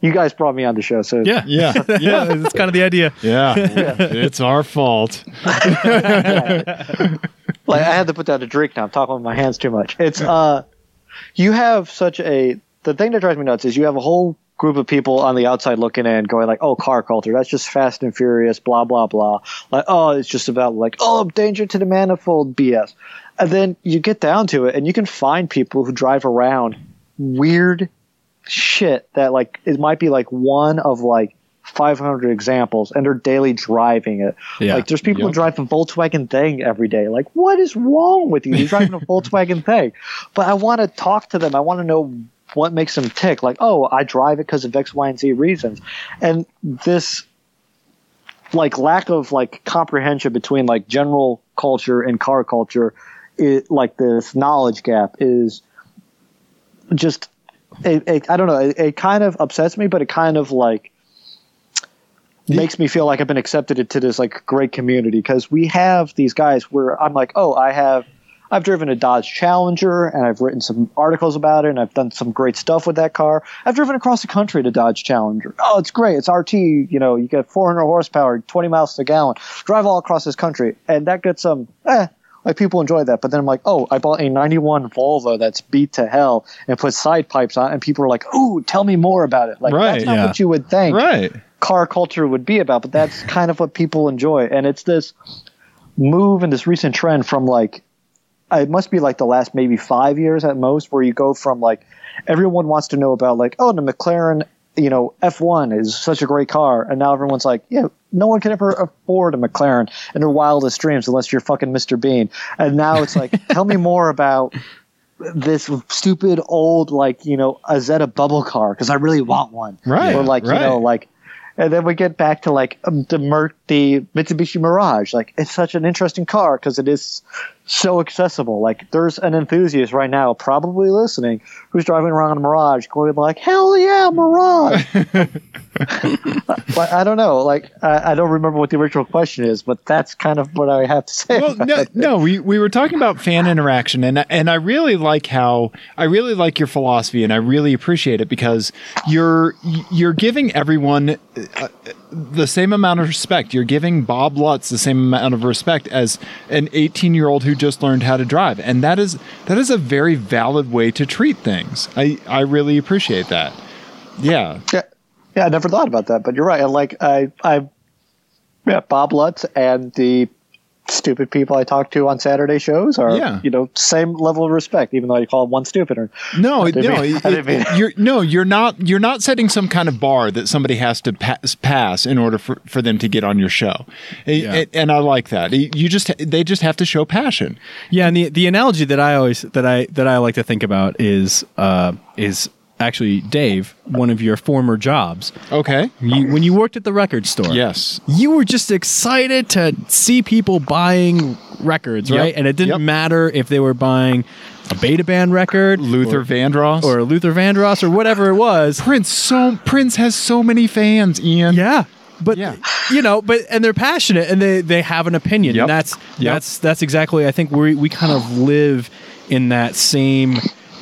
you guys brought me on the show, so Yeah, Yeah, yeah. yeah, That's kind of the idea. yeah. It's our fault. like I had to put down a drink now. I'm talking with my hands too much. It's uh, you have such a the thing that drives me nuts is you have a whole group of people on the outside looking in, going like, "Oh, car culture, that's just Fast and Furious, blah blah blah." Like, oh, it's just about like, oh, danger to the manifold, BS. And then you get down to it, and you can find people who drive around weird shit that like it might be like one of like 500 examples, and they're daily driving it. Yeah. Like there's people who drive a Volkswagen thing every day. Like what is wrong with you? You're driving a Volkswagen thing. But I want to talk to them. I want to know what makes them tick. Like oh, I drive it because of X, Y, and Z reasons. And this like lack of like comprehension between like general culture and car culture, it like this knowledge gap is just it, it, I don't know. It, it kind of upsets me, but it kind of like makes me feel like I've been accepted into this like great community because we have these guys where I'm like, oh, I have. I've driven a Dodge Challenger and I've written some articles about it and I've done some great stuff with that car. I've driven across the country to Dodge Challenger. Oh, it's great. It's RT, you know, you get 400 horsepower, 20 miles to gallon. Drive all across this country. And that gets some, eh, like people enjoy that. But then I'm like, oh, I bought a 91 Volvo that's beat to hell and put side pipes on, and people are like, oh, tell me more about it. Like Right, that's not yeah. what you would think Right. car culture would be about, but that's kind of what people enjoy. And it's this move and this recent trend from like, it must be like the last maybe five years at most, where you go from like, everyone wants to know about like, oh, the McLaren, you know, F1 is such a great car. And now everyone's like, yeah, no one can ever afford a McLaren in their wildest dreams unless you're fucking Mr. Bean. And now it's like, tell me more about this stupid old like you know Isetta bubble car because I really want one. Right, Or like right. you know like, and then we get back to like um, the Mer- the Mitsubishi Mirage. Like it's such an interesting car because it is so accessible. Like there's an enthusiast right now probably listening who's driving around a Mirage going like hell yeah Mirage. but I don't know. Like I, I don't remember what the original question is, but that's kind of what I have to say. well, no, it. no, we, we were talking about fan interaction, and and I really like how I really like your philosophy, and I really appreciate it because you're you're giving everyone uh, the same amount of respect. You're giving Bob Lutz the same amount of respect as an 18 year old who just learned how to drive, and that is that is a very valid way to treat things. I I really appreciate that. Yeah, Yeah, yeah, I never thought about that, but you're right. And like I, I, yeah, Bob Lutz and the stupid people I talk to on Saturday shows are, Yeah. you know, same level of respect, even though I call them one stupid. Or No, no, mean- it- I didn't mean- you're no, you're not. You're not setting some kind of bar that somebody has to pass, pass in order for, for them to get on your show, Yeah. and, and I like that. You just they just have to show passion. Yeah, and the the analogy that I always that I that I like to think about is uh, is actually Dave, one of your former jobs. Okay. You, when you worked at the record store, Yes. you were just excited to see people buying records, Yep, right? And it didn't yep. matter if they were buying a Beta Band record, Luther or, Vandross or Luther Vandross, or whatever it was. Prince. So Prince has so many fans. Ian. Yeah. But Yeah. you know, but and they're passionate and they they have an opinion. Yep. And that's Yep. that's that's exactly I think we we kind of live in that same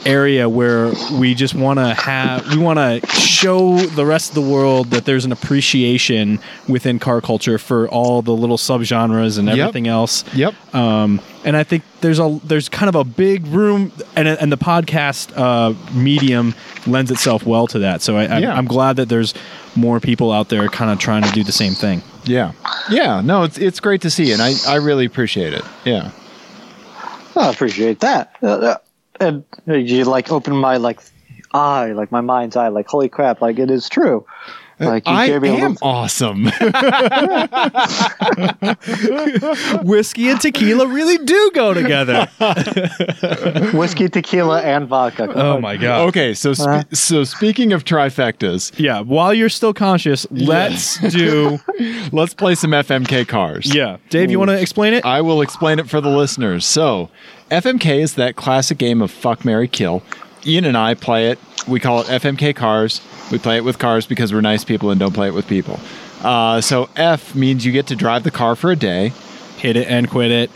area where we just want to have we want to show the rest of the world that there's an appreciation within car culture for all the little subgenres and Yep. everything else. Yep. Um, and I think there's a there's kind of a big room, and and the podcast uh, medium lends itself well to that. So I, I, Yeah. I'm glad that there's more people out there kind of trying to do the same thing. Yeah. Yeah. No, it's it's great to see, and I I really appreciate it. Yeah. I appreciate that. Uh, uh, and you like open my like eye, like my mind's eye, like holy crap, like it is true. Like you I gave me a am little- awesome. Whiskey and tequila really do go together. whiskey, tequila, and vodka. Come oh on. my god. okay. So spe- Uh-huh. so speaking of trifectas, Yeah, while you're still conscious, let's do. let's play some FMK cars. Yeah, Dave, you want to explain it? I will explain it for the listeners. So, FMK is that classic game of fuck, Mary kill. Ian and I play it. We call it FMK Cars. We play it with cars because we're nice people and don't play it with people. Uh, so, F means you get to drive the car for a day. Hit it and quit it.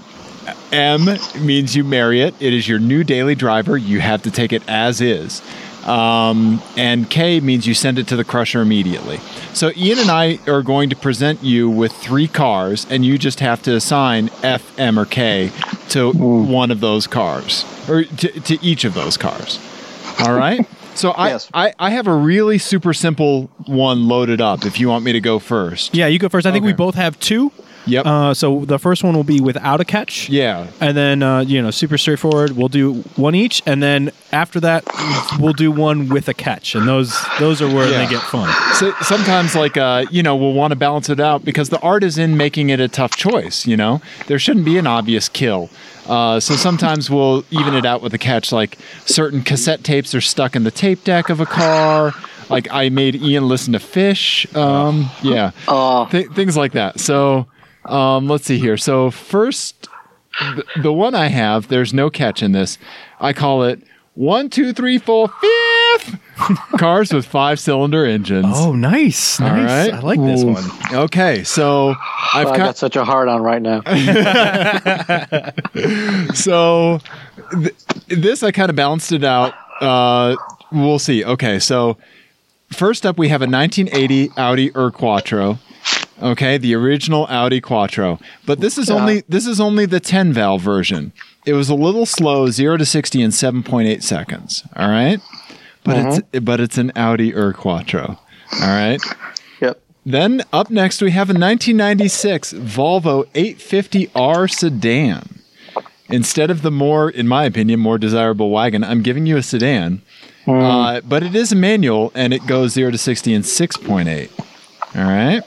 M means you marry it. It is your new daily driver. You have to take it as is. Um, and K means you send it to the crusher immediately. So Ian and I are going to present you with three cars, and you just have to assign F, M, or K to one of those cars, or to, to each of those cars. All right. So I, Yes. I I have a really super simple one loaded up. If you want me to go first. Yeah, you go first. I think we both have two. Yep. Uh, so the first one will be without a catch. yeah. And then, uh, you know, super straightforward. We'll do one each, and then after that, we'll do one with a catch, and those those are where Yeah. they get fun. So sometimes, like, uh, you know, we'll want to balance it out because the art is in making it a tough choice. You know, there shouldn't be an obvious kill. Uh, so sometimes we'll even it out with a catch, like certain cassette tapes are stuck in the tape deck of a car. Like I made Ian listen to Phish. Um, yeah, Oh. Th- things like that. So um, let's see here. So first, the, the one I have, there's no catch in this. I call it one, two, three, four, fifth. Cars with five cylinder engines. Oh, nice, All nice. right. I like this Ooh. one. Okay, so I've I got got such a hard on right now. so th- this I kind of balanced it out. Uh, we'll see. Okay, so first up we have a 1980 Audi Er Quattro. Okay, the original Audi Quattro, but this is Yeah. only this is only the 10 valve version. It was a little slow, zero to 60 in 7.8 seconds. All right, but it's but it's an Audi Er Quattro. All right. Yep. Then up next, we have a 1996 Volvo 850R sedan. Instead of the more, in my opinion, more desirable wagon, I'm giving you a sedan. Uh, but it is a manual and it goes 0 to 60 in 6.8. All right?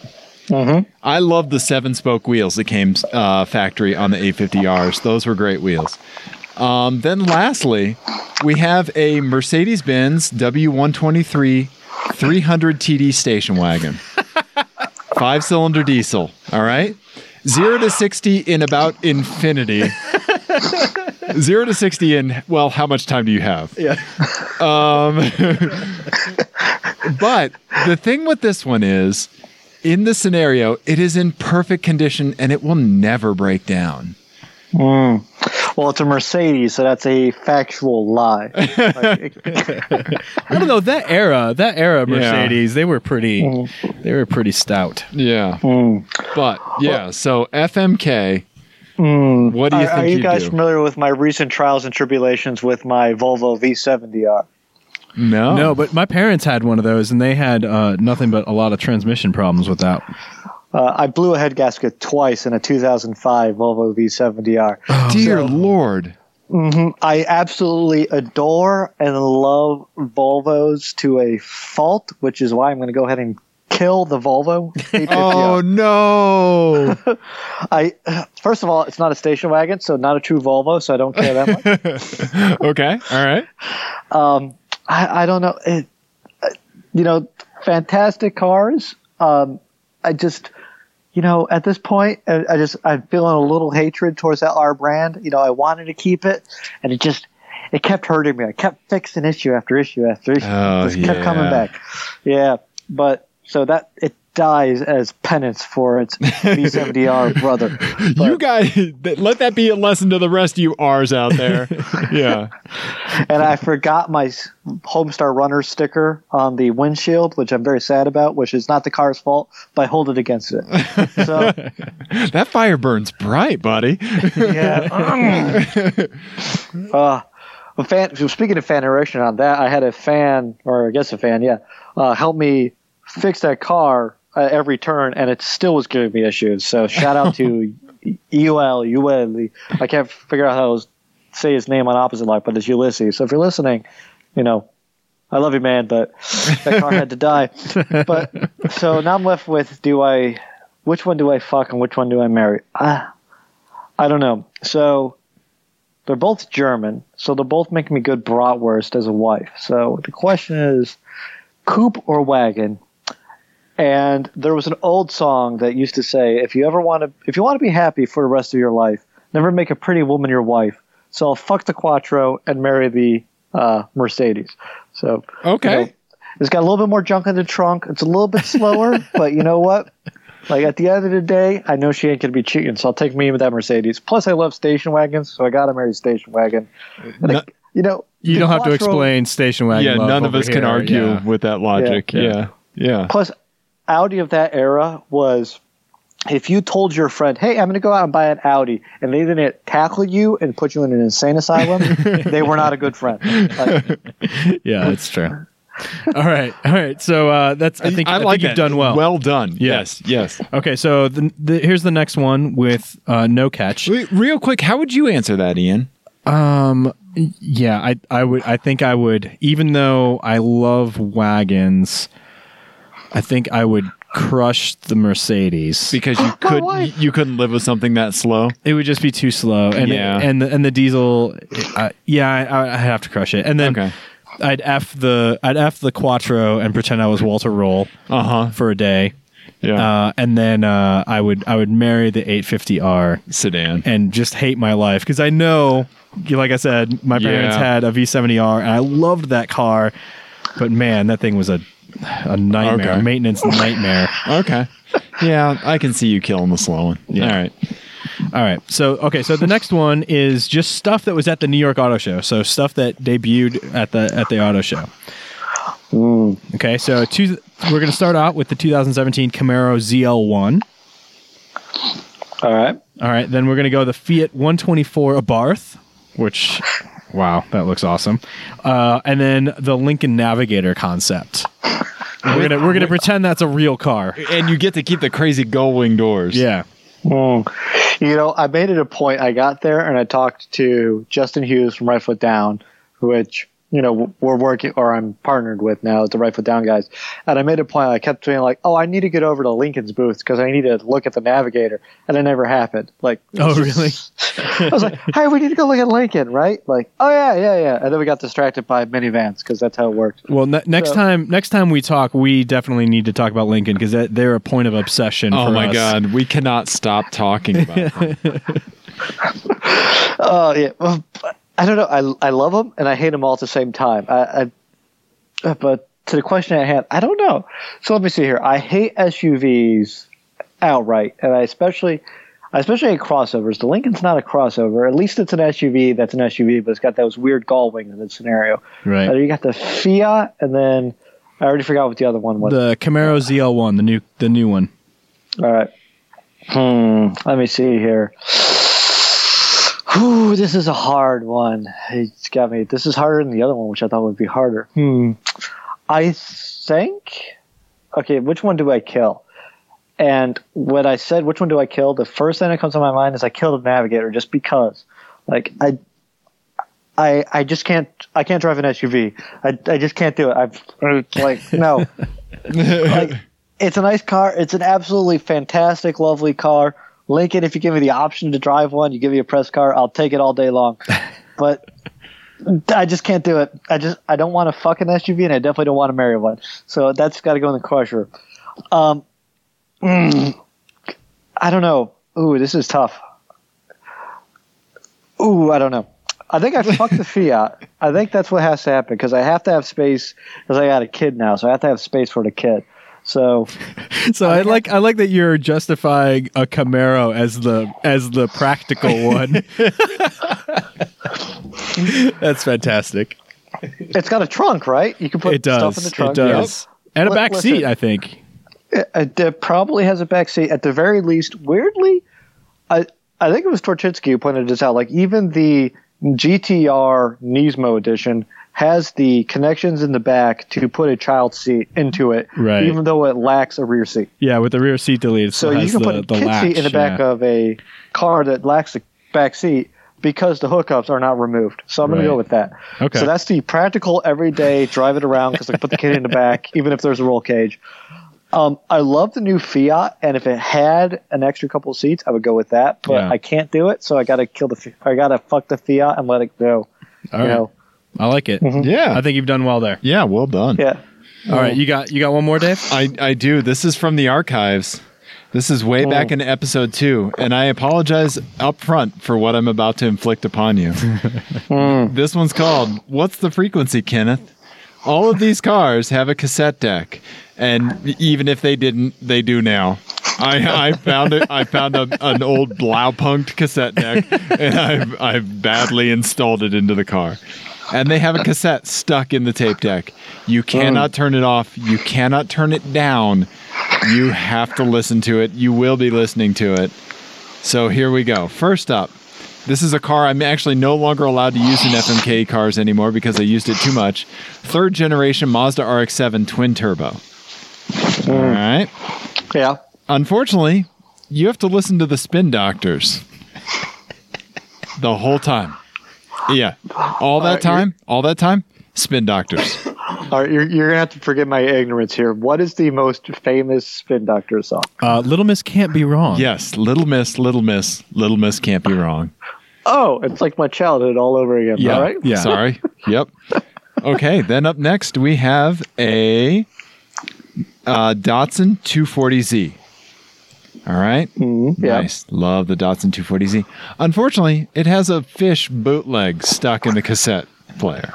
I love the seven spoke wheels that came uh, factory on the 850Rs. Those were great wheels. Um, then lastly, we have a Mercedes Benz W123 300 TD station wagon. Five cylinder diesel. All right. Zero to 60 in about infinity. Zero to 60 in, well, how much time do you have? Yeah. But the thing with this one is, in the scenario, it is in perfect condition and it will never break down. Well, it's a Mercedes, so that's a factual lie. Like, I don't know that era. That era Mercedes, they were pretty. They were pretty stout. Yeah. mm. But yeah, so FMK. Mm. What do you are, think are you you guys do? familiar with my recent trials and tribulations with my Volvo V70R? No. No, but my parents had one of those, and they had uh, nothing but a lot of transmission problems with that. Uh, I blew a head gasket twice in a 2005 Volvo V70R. Dear So- Lord. I absolutely adore and love Volvos to a fault, which is why I'm going to go ahead and kill the Volvo. Oh no. I first of all, it's not a station wagon, so not a true Volvo, so I don't care that much. okay. All right. um, I, I don't know. It, uh, you know, fantastic cars. Um, I just, you know, at this point, I, I just I'm feeling a little hatred towards that R brand. You know, I wanted to keep it, and it just it kept hurting me. I kept fixing issue after issue after issue. Oh, it just kept coming back. Yeah, but so that it dies as penance for its V70R brother. you guys, let that be a lesson to the rest of you R's out there. yeah. and I forgot my Homestar Runner sticker on the windshield, which I'm very sad about, which is not the car's fault, but I hold it against it. So, That fire burns bright, buddy. yeah. uh, fan, so speaking of fan erection on that, I had a fan, or I guess a fan, yeah, uh, help me fix that car at every turn, and it still was giving me issues. So shout out to UL, UL. I can't figure out how to say his name on Opposite Lock, but it's Ulysses. So if you're listening, you know, I love you, man, but that car had to die. But so now I'm left with do I, which one do I fuck and which one do I marry? Ah, I don't know. So they're both German, so they'll both make me good bratwurst as a wife. So the question is, coupe or wagon? And there was an old song that used to say, if you ever want to, if you want to be happy for the rest of your life, never make a pretty woman your wife. So I'll fuck the Quattro and marry the uh, Mercedes. So Okay. you know, it's got a little bit more junk in the trunk. It's a little bit slower, but you know what? Like at the end of the day, I know she ain't gonna be cheating, so I'll take me with that Mercedes. Plus, I love station wagons, so I gotta marry station wagon. And I- you know, You don't have to explain station wagon. yeah, love none of over us can argue Yeah. with that logic. Yeah. Yeah. Yeah. Plus, Audi of that era was if you told your friend, "Hey, I'm going to go out and buy an Audi," and they didn't tackle you and put you in an insane asylum, they were not a good friend. Like, Yeah, that's true. all right, all right. So uh, that's I think I, like think you've done well. Well done. Yeah. Yes. Yes. Okay, so the, the, here's the next one with uh, no catch. Wait, Real quick, how would you answer that, Ian? Um, yeah, I I would I think I would even though I love wagons, I think I would crush the Mercedes. Because you could you couldn't live with something that slow. It would just be too slow, and Yeah. and the, and the diesel, uh, yeah, I, I'd have to crush it, and then Okay. I'd f the I'd f the Quattro and pretend I was Walter Röhrl Uh huh. for a day, Yeah. uh, and then uh, I would I would marry the 850R Sedan. and just hate my life because I know, like I said, my parents Yeah. had a V70R and I loved that car, but man, that thing was a a nightmare, Okay. maintenance nightmare. Okay. Yeah, I can see you killing the slow one. Yeah. All right. All right, so okay, so the next one is just stuff that was at the New York Auto Show, so stuff that debuted at the at the auto show. Hmm. Okay, so two, we're going to start out with the 2017 Camaro ZL1. all right, All right, then we're going to go the Fiat 124 Abarth, which, wow, that looks awesome. Uh, and then the Lincoln Navigator concept. We're gonna we're gonna pretend that's a real car. And you get to keep the crazy gull wing doors. Yeah. Mm. You know, I made it a point. I got there and I talked to Justin Hughes from Right Foot Down, which you know we're working or I'm partnered with now, the Right Foot Down guys. And I made a point. I kept saying like, "Oh, I need to get over to Lincoln's booth because I need to look at the Navigator," and it never happened. Like, Oh, really? I was like, "Hey, we need to go look at Lincoln, right?" Like, "Oh yeah, yeah, yeah," and then we got distracted by minivans because that's how it worked. Well, ne- next So- time next time we talk, we definitely need to talk about Lincoln because they're a point of obsession. Oh for my us. god, we cannot stop talking about them. Oh yeah, well, I don't know. I I love them and I hate them all at the same time. I, I but to the question at hand, I don't know. So let me see here. I hate SUVs outright, and I especially. I especially hate crossovers. The Lincoln's not a crossover. At least it's an SUV that's an SUV, but it's got those weird gull wings in the scenario. Right. Uh, you got the Fiat, and then I already forgot what the other one was. The Camaro ZL1, the new the new one. All right. Hmm. Let me see here. Ooh, this is a hard one. It's got me. This is harder than the other one, which I thought would be harder. Hmm. I think. Okay, which one do I kill? And when I said which one do I kill, the first thing that comes to my mind is I kill the Navigator just because. Like I. I, I just can't I can't drive an SUV. I, I just can't do it. I've like no like it's a nice car. It's an absolutely fantastic, lovely car. Lincoln, if you give me the option to drive one, you give me a press car, I'll take it all day long. But I just can't do it. I just I don't want a fucking SUV, and I definitely don't want to marry one. So that's got to go in the crusher. Um, mm, I don't know. Ooh, this is tough. Ooh, I don't know. I think I fucked the Fiat. I think that's what has to happen because I have to have space because I got a kid now, so I have to have space for the kid. So So I like I like that you're justifying a Camaro as the as the practical one. That's fantastic. it's got a trunk, right? You can put It does. stuff in the trunk. It does. And a back listen. seat, I think. It, it, it probably has a back seat. At the very least, weirdly, I I think it was Torchinsky who pointed this out. Like even the GTR Nismo edition has the connections in the back to put a child seat into it, Right. even though it lacks a rear seat. Yeah, with the rear seat deleted, So you can the, put a the kid latch, seat in the back yeah. of a car that lacks a back seat because the hookups are not removed. So I'm going to go with that. Okay. So that's the practical everyday drive it around because I can put the kid in the back, even if there's a roll cage. Um, I love the new Fiat, and if it had an extra couple of seats, I would go with that. But Yeah. I can't do it, so I got to kill the. I got to fuck the Fiat and let it go. All you right. know, I like it. Mm-hmm. Yeah. I think you've done well there. yeah, well done. yeah. All right, you got you got one more, Dave. I, I do. This is from the archives. This is way back mm. in episode two, and I apologize up front for what I'm about to inflict upon you. Hmm. This one's called What's the Frequency, Kenneth? All of these cars have a cassette deck, and even if they didn't, they do now. I, I found it. I found a, an old Blaupunkt cassette deck, and I've I've badly installed it into the car. And they have a cassette stuck in the tape deck. You mm. cannot turn it off. You cannot turn it down. You have to listen to it. You will be listening to it. So here we go. First up, this is a car I'm actually no longer allowed to use in FMK cars anymore because I used it too much. Third generation Mazda RX-7 twin turbo. Mm. All right. Yeah. Unfortunately, you have to listen to the spin doctors the whole time. Yeah. All that Uh, time, all that time, spin doctors. All right, you're, you're gonna have to forgive my ignorance here. What is the most famous Spin Doctor song? Uh, Little Miss can't be wrong. Yes, Little Miss, Little Miss, Little Miss can't be wrong. Oh, it's like my childhood all over again. Yeah. All right. Yeah. Sorry. Yep. Okay. Then up next we have a uh, Datsun 240Z. All right. Mhm, yeah. Nice. Love the Datsun 240Z. Unfortunately, it has a Phish bootleg stuck in the cassette player.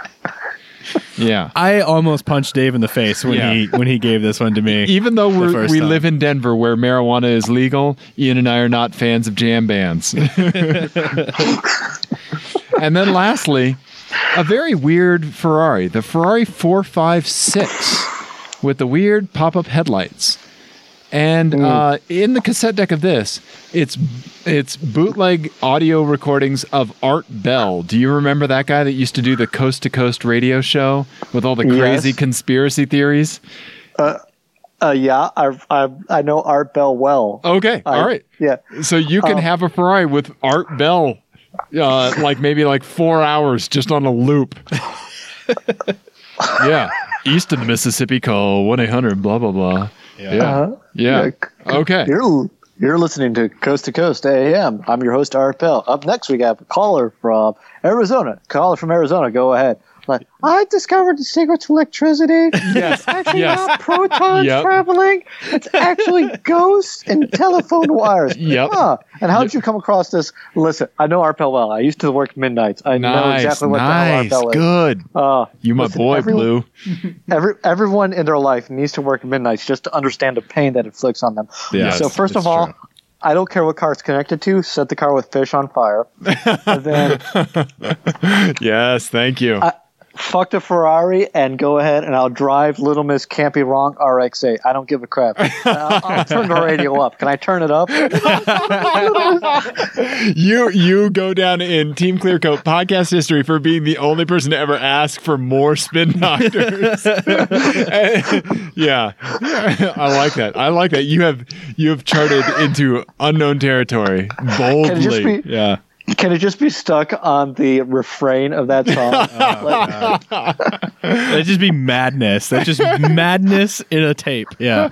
Yeah. I almost punched Dave in the face when Yeah. he when he gave this one to me. Even though we're, first we time. live in Denver where marijuana is legal, Ian and I are not fans of jam bands. and then lastly, a very weird Ferrari, the Ferrari 456 with the weird pop up headlights. And uh, in the cassette deck of this, it's it's bootleg audio recordings of Art Bell. Do you remember that guy that used to do the coast to coast radio show with all the crazy Yes. conspiracy theories? Uh, yeah, I, I I know Art Bell well. Okay, I- all right. Yeah. So you can Oh. have a Ferrari with Art Bell, uh, like maybe like four hours just on a loop. yeah, east of the Mississippi, call one eight hundred blah blah blah. Yeah, Uh-huh. yeah. Okay. You're you're listening to Coast to Coast AM. I'm your host Art Bell. Up next, we got a caller from Arizona. Caller from Arizona. Go ahead. Like, I discovered the secret to electricity. Yes, It's actually yes. not protons Yep. traveling. It's actually ghosts and telephone wires. Yep. Huh. And how did you come across this? Listen, I know Art Bell well. I used to work midnights. I know exactly what the hell Art nice, is. good. Uh, You my listen, boy, everyone- Blue. Every, everyone in their life needs to work midnights just to understand the pain that inflicts on them. Yes, so first of all, true. I don't care what car it's connected to. Set the car with Phish on fire. and then Yes, thank you. Fuck the Ferrari and go ahead and I'll drive Little Miss Can't Be Wrong RX-8. I don't give a crap. I'll, I'll turn the radio up. Can I turn it up? you you go down in Team Clearcoat podcast history for being the only person to ever ask for more spin doctors. yeah, I like that. I like that. You have you have charted into unknown territory boldly. just be- yeah. Can it just be stuck on the refrain of that song? Oh, like, That'd just be madness. That's just madness in a tape. Yeah.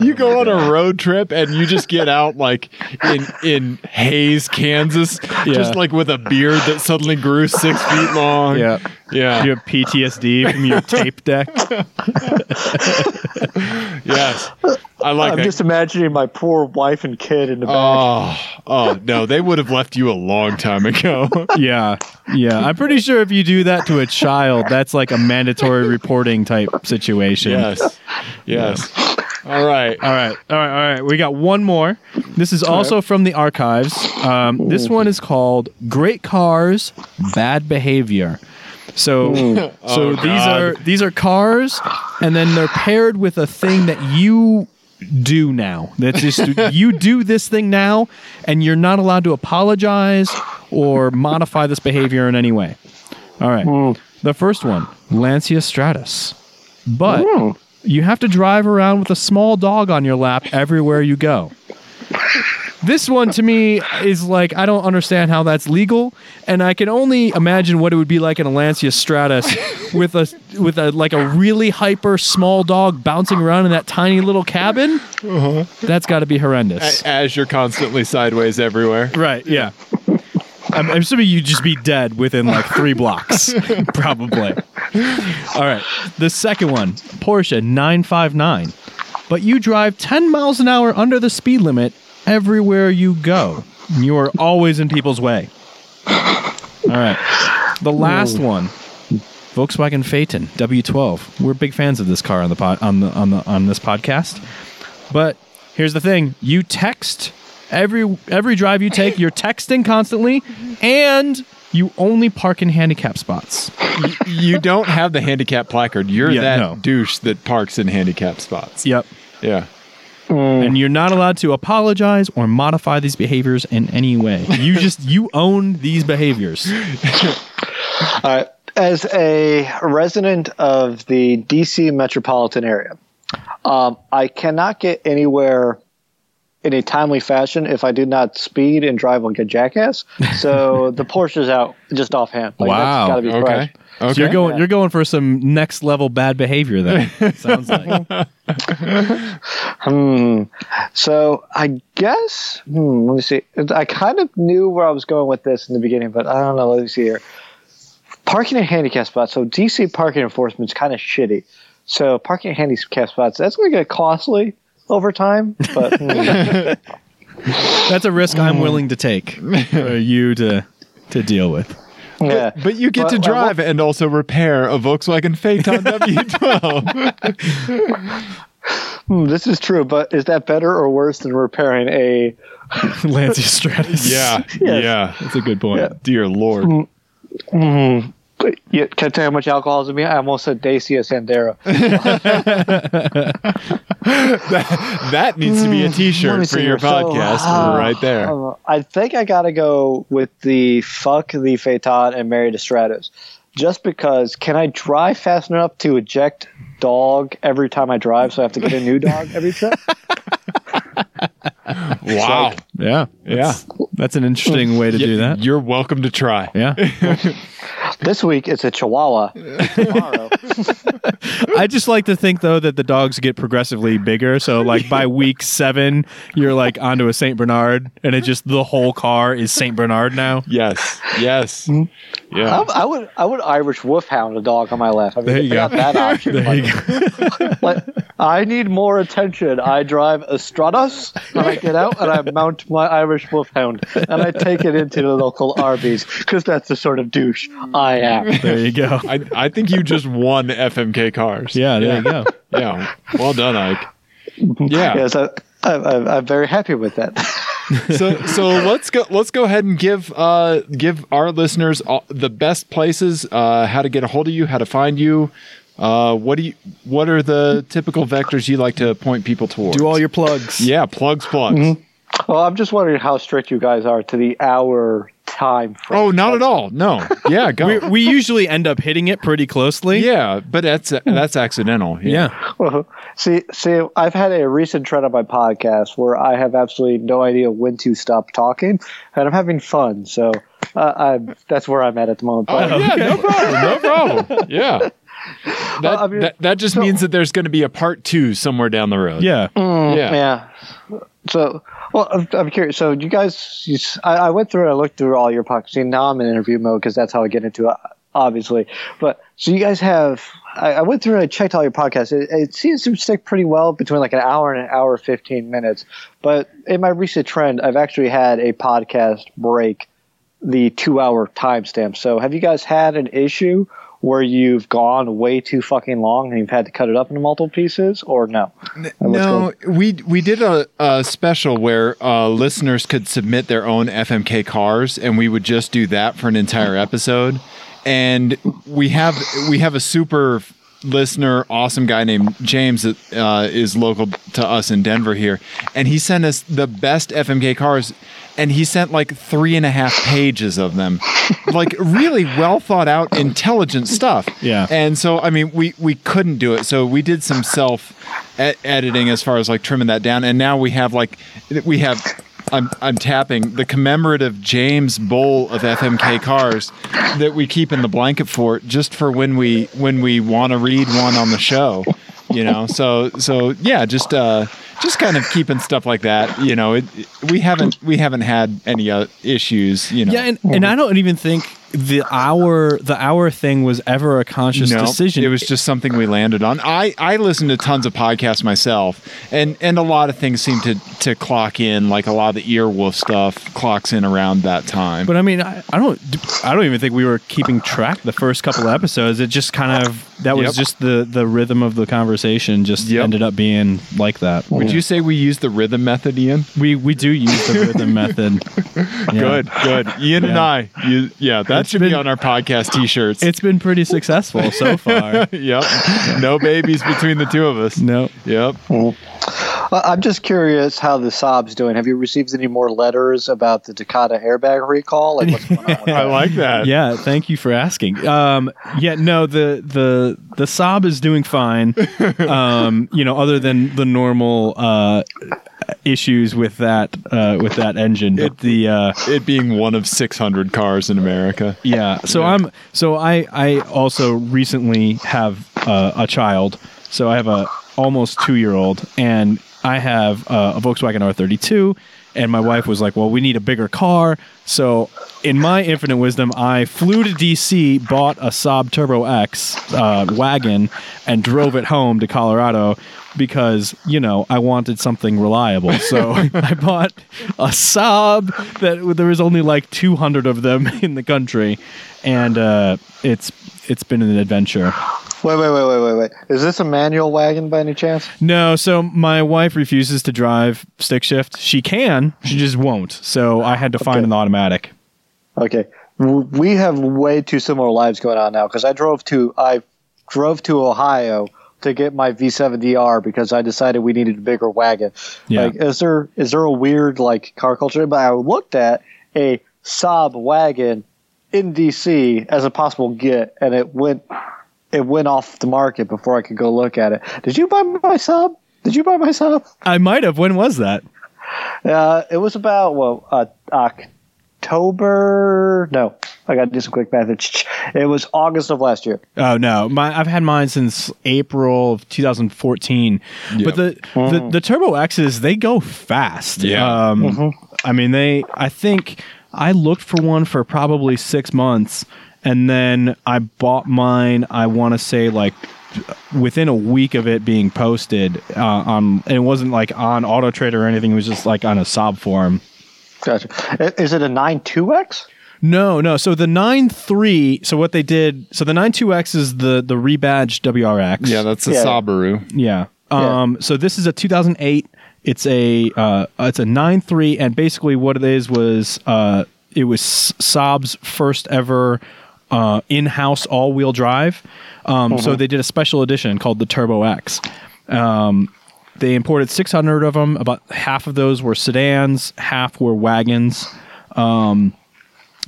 you go on a road trip and you just get out like in in Hays, Kansas, just like with a beard that suddenly grew six feet long. Yeah. Yeah, You have PTSD from your tape deck. yes. I like I'm that. just imagining my poor wife and kid in the back. Oh, oh no! They would have left you a long time ago. Yeah. Yeah. I'm pretty sure if you do that to a child, that's like a mandatory reporting type situation. yes, yes. All right. All right, all right, all right. We got one more. This is also from the archives. Um, this one is called "Great Cars, Bad Behavior." So, so Oh, these are these are cars, and then they're paired with a thing that you do now. That's just you do this thing now, and you're not allowed to apologize or modify this behavior in any way. All right. Hmm. The first one, Lancia Stratos, but hmm. you have to drive around with a small dog on your lap everywhere you go. This one to me is like I don't understand how that's legal, and I can only imagine what it would be like in a Lancia Stratos with a with a like a really hyper small dog bouncing around in that tiny little cabin. Uh-huh. That's got to be horrendous. As you're constantly sideways everywhere. Right? Yeah. I'm, I'm assuming you'd just be dead within like three blocks, probably. All right. The second one, Porsche 959. But you drive 10 miles an hour under the speed limit everywhere you go. You are always in people's way. All right. The last one, Volkswagen Phaeton W12. We're big fans of this car on the pod, on the on the on this podcast. But here's the thing: you text every every drive you take. You're texting constantly, and you only park in handicap spots. you don't have the handicap placard. You're Yeah, that no. douche that parks in handicap spots. Yep. Yeah. And you're not allowed to apologize or modify these behaviors in any way. You just you own these behaviors. All right. As a resident of the DC metropolitan area, um, I cannot get anywhere in a timely fashion if I do not speed and drive like a jackass. So the Porsche is out just offhand. Like, Wow. That's got to be Okay. fresh. Okay. So you're going Yeah. you're going for some next level bad behavior then. Sounds like. Hmm. So I guess, hmm, let me see. I kind of knew where I was going with this in the beginning, but I don't know. Let me see here. Parking in handicap spots. So DC parking enforcement is kind of shitty. So parking in handicap spots, that's going to get costly over time. But hmm. That's a risk I'm willing to take for you to to deal with. Yeah. But you get But- to but drive and also repair a Volkswagen Phaeton W12. Hmm, this is true, but is that better or worse than repairing a? Lancia Stratos. yeah. Yes. Yeah. That's a good point. Yeah. Dear Lord. Hmm, but can I tell you how much alcohol is in me? I almost said Dacia Sandero. That needs to be a Let me t-shirt for your here. So, podcast uh, right there. I think I got to go with the fuck the Phaeton and marry the Stratos. Just because, can I drive fast enough to eject dog every time I drive, so I have to get a new dog every trip? Wow. Yeah. Yeah. That's an interesting way to do that. You're welcome to try. Yeah. this week it's a Chihuahua. Tomorrow, I just like to think though that the dogs get progressively bigger. So like by week seven, you're like onto a Saint Bernard, and it just the whole car is Saint Bernard now. Yes. Yes. I, Yeah. I would I would Irish Wolfhound a dog on my left. I mean, There you got go. that option. There you go. like, I need more attention. I drive a Stratos, and I get out and I mount my Irish Wolfhound, and I take it into the local Arby's because that's the sort of douche I am. There you go. I, I think you just won FMK cars. Yeah, there you go. Yeah. Well done, Ike. Yeah. Yes, I, I, I, I'm very happy with that. so so let's go let's go ahead and give uh give our listeners all, the best places uh how to get a hold of you how to find you uh what do you what are the typical vectors you like to point people towards Do all your plugs. yeah plugs plugs well, I'm just wondering how strict you guys are to the hour time frame. oh not at all no yeah go We, we usually end up hitting it pretty closely. yeah but that's that's accidental Yeah. Well, see, see, I've had a recent trend on my podcast where I have absolutely no idea when to stop talking, and I'm having fun. So uh, I'm, that's where I'm at at the moment. But Oh, yeah no problem no problem yeah that, I mean, that, that just so- means that there's going to be a part two somewhere down the road Yeah. yeah yeah. So, well, I'm, curious. So, you guys, you, I, I went through and I looked through all your podcasts. See, now I'm in interview mode because that's how I get into it, obviously. But so you guys have, I, I went through and I checked all your podcasts. It, it seems to stick pretty well between like an hour and an hour 15 minutes. But in my recent trend, I've actually had a podcast break the two hour timestamp. So, have you guys had an issue? Where you've gone way too fucking long and you've had to cut it up into multiple pieces, or no? No, we we did a, a special where uh, listeners could submit their own FMK cars, and we would just do that for an entire episode. And we have we have a super listener, awesome guy named James that uh, is local to us in Denver here, and he sent us the best FMK cars. And he sent like three and a half pages of them, like really well thought out, intelligent stuff. Yeah. And so, I mean, we we couldn't do it, so we did some self e- editing as far as like trimming that down, and now we have like we have. I'm I'm tapping the commemorative James Bowl of FMK cars that we keep in the blanket fort just for when we when we want to read one on the show, you know. So so yeah, just uh just kind of keeping stuff like that, you know. It, we haven't we haven't had any uh, issues, you know. Yeah, and, and I don't even think the hour the hour thing was ever a conscious No, decision. It was just something we landed on. I, I listen to tons of podcasts myself, and, and a lot of things seem to, to clock in, like a lot of the earwolf stuff clocks in around that time. But I mean, I, I don't, I don't even think we were keeping track the first couple of episodes. It just kind of that was Yep. just the the rhythm of the conversation. Just Yep. ended up being like that. Would you say we use the rhythm method, Ian? We we do use the rhythm method. Yeah. Good, good. Ian and I, you, yeah, that It's should be been- on our podcast T-shirts. It's been pretty successful so far. yep, no babies between the two of us. no. Yep. Uh, I'm just curious how the Saab's doing. Have you received any more letters about the Takata airbag recall? Like what's going on I like that. Yeah, thank you for asking. Um, yeah, no, the the the Saab is doing fine. Um, you know, other than the normal uh, issues with that uh, with that engine, but the uh, It being one of 600 cars in America. yeah. So Yeah. I'm so I I also recently have uh, a child. So I have a almost two year old, and I have uh, a Volkswagen R32. And my wife was like, "Well, we need a bigger car." So, in my infinite wisdom, I flew to DC, bought a Saab Turbo X uh, wagon, and drove it home to Colorado because you know I wanted something reliable. So I bought a Saab that there was only like 200 of them in the country, and uh, it's it's been an adventure. Wait, wait, wait, wait, wait, wait. Is this a manual wagon by any chance? No, so my wife refuses to drive stick shift. She can, she just won't. So I had to find Okay. an automatic. Okay, we have way too similar lives going on now because I drove to I drove to Ohio to get my V70R because I decided we needed a bigger wagon. Yeah. Like, is there is there a weird like car culture? But I looked at a Saab wagon in DC as a possible get, and it went it went off the market before I could go look at it. Did you buy my Saab? Did you buy my Saab? I might have. When was that? Uh, it was about well, uh, October. No, I got to do some quick math. It was August of last year. Oh no, my I've had mine since April of 2014. Yeah. But the, the the Turbo X's they go fast. Yeah. Um, I mean they. I think I looked for one for probably six months, and then I bought mine. I want to say like within a week of it being posted uh, on. And it wasn't like on Auto Trader or anything. It was just like on a Saab forum. Gotcha. Is it a nine two X? No, no. So the nine three. so what they did, so the nine two x is the the rebadged WRX. Yeah, that's a Yeah. Subaru. Yeah. Yeah. Um, so this is a 2008. It's a uh, it's a nine three, and basically what it is was uh, it was Saab's first ever uh, in-house all-wheel drive. Um, So they did a special edition called the Turbo X. Um, they imported 600 of them. About half of those were sedans, half were wagons, um,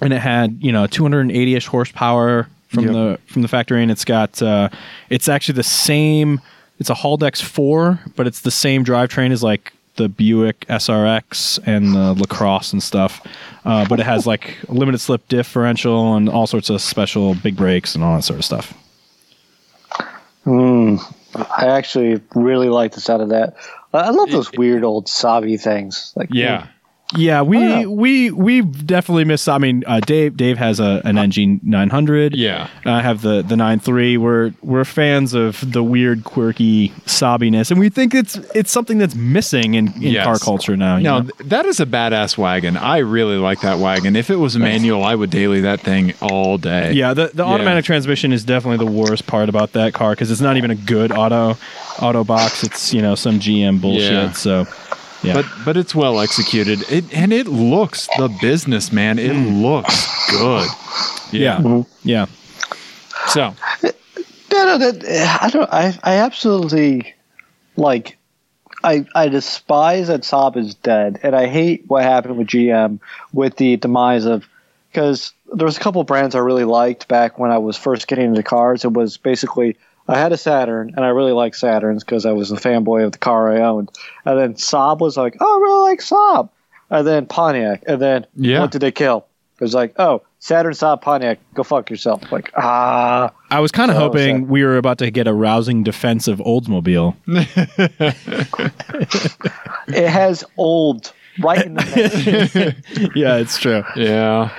and it had you know 280ish horsepower from Yep. the from the factory, and it's got uh, it's actually the same. It's a Haldex four, but it's the same drivetrain as like the Buick SRX and the LaCrosse and stuff. Uh, but it has like a limited slip differential and all sorts of special big brakes and all that sort of stuff. I actually really like the sound of that. I I love those weird old Sabi things. Like Yeah. Yeah, we Oh. we we definitely miss. I mean, uh, Dave Dave has a an NG 900. Yeah. I have the the 93. We're we're fans of the weird, quirky sobbiness, and we think it's it's something that's missing in, in Yes. car culture now. you No, know? that is a badass wagon. I really like that wagon. If it was manual, I would daily that thing all day. Yeah, the, the Yeah. automatic transmission is definitely the worst part about that car because it's not even a good auto auto box. It's you know some GM bullshit. Yeah. So yeah, But but it's well executed. It and it looks the business, man. It mm. looks good. yeah, Yeah. Mm-hmm. yeah. So No, no, that, I don't. I, I absolutely like. I I despise that Saab is dead, and I hate what happened with GM with the demise of because there was a couple brands I really liked back when I was first getting into cars. It was basically I had a Saturn, and I really liked Saturns because I was a fanboy of the car I owned. And then Saab was like, oh, I really like Saab. And then Pontiac, and then Yeah. what did they kill? It was like, oh, Saturn, Saab, Pontiac, go fuck yourself. Like ah. I was kind of So hoping sad. we were about to get a rousing defense of Oldsmobile. It has old right in the name. yeah, it's true. yeah.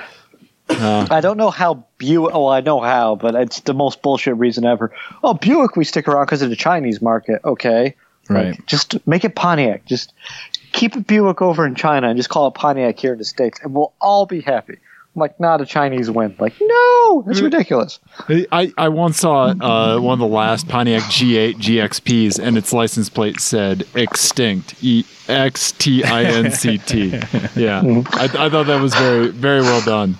I don't know how Buick. Oh, I know how, but it's the most bullshit reason ever. Oh, Buick, we stick around because of the Chinese market. Okay, Right. Like, just make it Pontiac. Just keep it Buick over in China and just call it Pontiac here in the states, and we'll all be happy. I'm like, not a Chinese win. Like, no, that's ridiculous. I, I once saw uh, one of the last Pontiac G8 GXPs, and its license plate said "extinct." E X T I N C T. Yeah, I, I thought that was very very well done.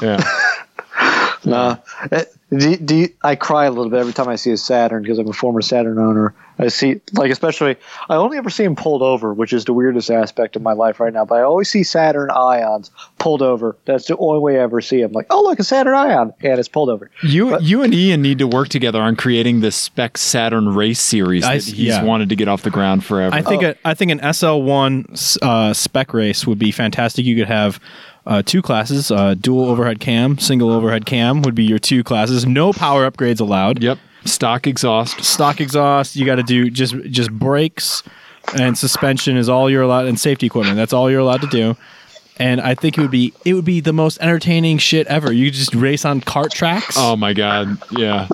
Yeah, Nah. Uh, Do, do you, I cry a little bit every time I see a Saturn because I'm a former Saturn owner. I see, like, especially, I only ever see them pulled over, which is the weirdest aspect of my life right now. But I always see Saturn ions pulled over. That's the only way I ever see them. Like, oh, look, a Saturn ion, and it's pulled over. you you and Ian need to work together on creating this Spec Saturn race series that s- he's yeah. wanted to get off the ground forever. I think a, I think an SL1 uh, spec race would be fantastic. You could have uh, two classes: uh, dual overhead cam, single overhead cam would be your two classes. No power upgrades allowed. yep, stock exhaust. Stock exhaust. You got to do just just brakes and suspension is all you're allowed, and safety equipment. That's all you're allowed to do. And I think it would be it would be the most entertaining shit ever. You just race on cart tracks. Oh my god, yeah.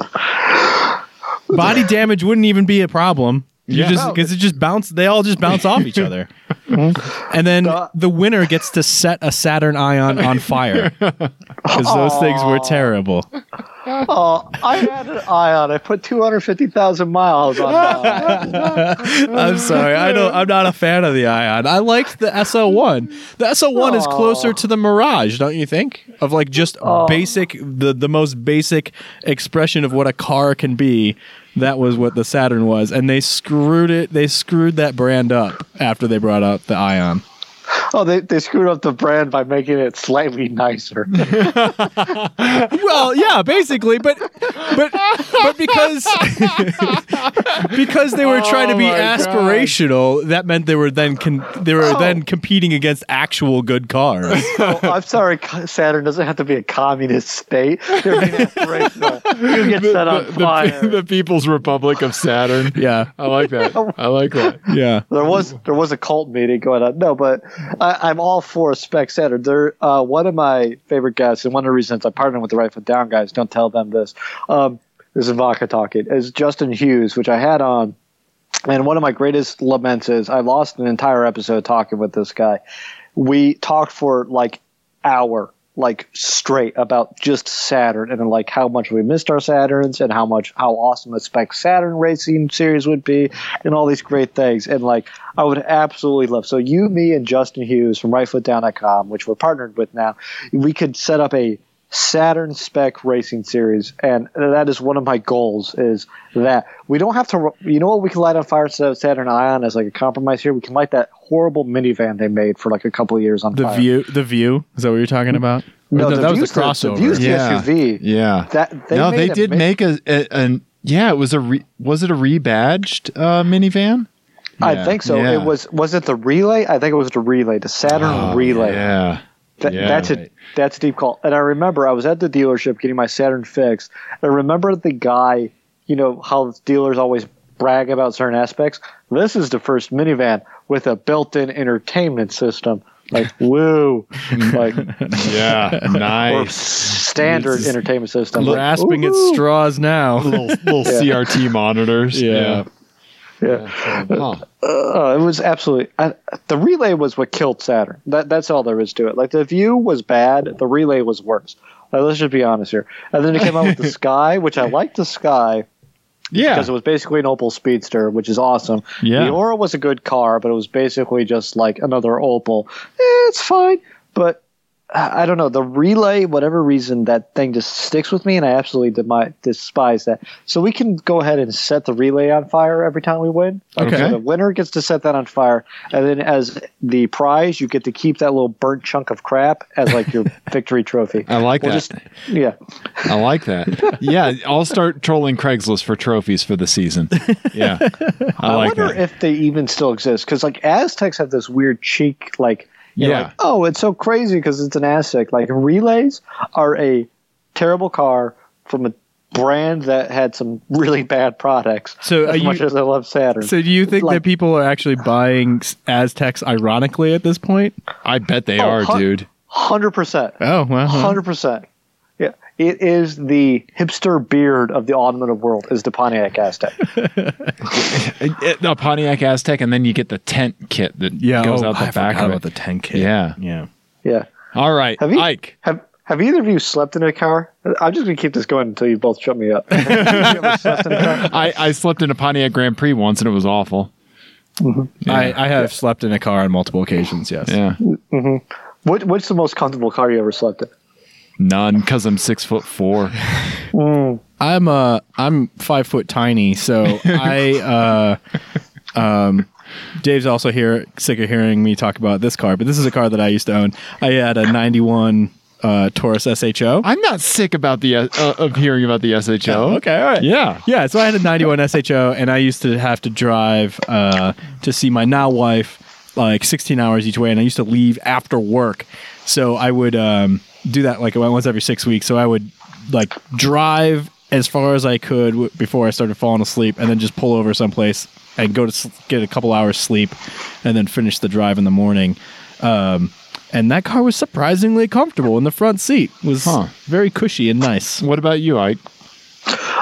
Body damage wouldn't even be a problem. You Yeah. just because it just bounce. They all just bounce off each other, Mm-hmm. and then the winner gets to set a Saturn Ion on fire because those things were terrible. Oh, I had an ion. I put 250,000 miles on mine. I'm sorry, I don't. I'm not a fan of the Ion. I liked the SL1. The SL1 is closer to the Mirage, don't you think? Of like just basic, the the most basic expression of what a car can be. That was what the Saturn was, and they screwed it. They screwed that brand up after they brought out the Ion. Oh, they, they screwed up the brand by making it slightly nicer. Well, yeah, basically, but but but because because they were trying to be Oh my God. aspirational, that meant they were then con- they were oh. then competing against actual good cars. oh, I'm sorry, Saturn doesn't have to be a communist state. They're being aspirational. You get set on The, fire. the People's Republic of Saturn. Yeah, I like that. I like that. yeah. There was there was a cult meeting going on. No, but I, I'm all for Spec Saturn. They're uh, one of my favorite guests, and one of the reasons I partnered with the Right Foot Down guys. Don't tell them this. Um, this is Vodka talking. Is Justin Hughes, which I had on, and one of my greatest laments is I lost an entire episode talking with this guy. We talked for like hour like straight about just Saturn and like how much we missed our Saturns and how much how awesome a spec Saturn racing series would be and all these great things. And like I would absolutely love so you me and Justin Hughes from rightfootdown.com which we're partnered with now we could set up a Saturn spec racing series and that is one of my goals is that we don't have to you know what we can light on fire instead of Saturn Ion as like a compromise here we can light that horrible minivan they made for like a couple of years on The fire Vue, the Vue. Is that what you're talking about? no, Or the that was Vue's the the- crossover. The Vue's the Yeah. SUV. Yeah. That they no, made they did mi- make a, a an yeah. It was a re, was it a rebadged uh, minivan? I think so. Yeah. It was was it the relay? I think it was the relay, the Saturn Oh, relay. Yeah. That, Yeah. that's a that's a deep call. And I remember I was at the dealership getting my Saturn fixed. I remember the guy. You know how dealers always brag about certain aspects. This is the first minivan with a built-in entertainment system. Like woo, like Yeah. Nice. standard This entertainment system. Grasping at straws now. little little CRT monitors. Yeah. Yeah. Huh. Uh, it was absolutely I, the relay was what killed Saturn. That that's all there is to it. Like the Vue was bad, the relay was worse. Like, let's just be honest here. And then it came out with the Sky, which I liked the Sky Yeah. because it was basically an Opel Speedster, which is awesome. Yeah. The Aura was a good car, but it was basically just like another Opel. Eh, it's fine, but I don't know. The relay, whatever reason, that thing just sticks with me, and I absolutely demi- despise that. So we can go ahead and set the relay on fire every time we win. Okay. so the winner gets to set that on fire, and then as the prize, you get to keep that little burnt chunk of crap as like your victory trophy. I like We'll that. just- yeah. I like that. Yeah, I'll start trolling Craigslist for trophies for the season. Yeah, I, I, like wonder that. if they even still exist because like Azteks have this weird cheek like you Yeah. like, oh it's so crazy because it's an Aztek like relays are a terrible car from a brand that had some really bad products So as are much as I love Saturn So do you think Like- that people are actually buying Azteks ironically at this point? I bet they Oh, are, hun- dude. hundred percent. Oh, well. Hundred percent. Yeah, it is the hipster beard of the automotive world. Is the Pontiac Aztek? It- a Pontiac Aztek, and then you get the tent kit that Yeah. goes oh, out the I back forgot of about it. the 10 kit. Yeah. Yeah. Yeah. All right, Have you- Ike. Have Have either of you slept in a car? I'm just gonna keep this going until you both shut me up. Have you ever slept in a car? I, I slept in a Pontiac Grand Prix once, and it was awful. I, I have slept in a car on multiple occasions, yes. Yeah, Mhm. What, what's the most comfortable car you ever slept in? None because I'm six foot four. I'm uh I'm five foot tiny, so I uh um Dave's also here sick of hearing me talk about this car, but this is a car that I used to own. I had a ninety one uh Taurus SHO. I'm not sick about the uh, uh, of hearing about the SHO. okay, all right. Yeah. Yeah, so I had a 91 SHO, and I used to have to drive uh, to see my now wife like 16 hours each way, and I used to leave after work. So I would um, do that like once every six weeks. So I would like drive as far as I could w- before I started falling asleep, and then just pull over someplace and go to s- get a couple hours sleep, and then finish the drive in the morning. Um, and that car was surprisingly comfortable in the front seat. It was Huh. very cushy and nice. What about you, Ike?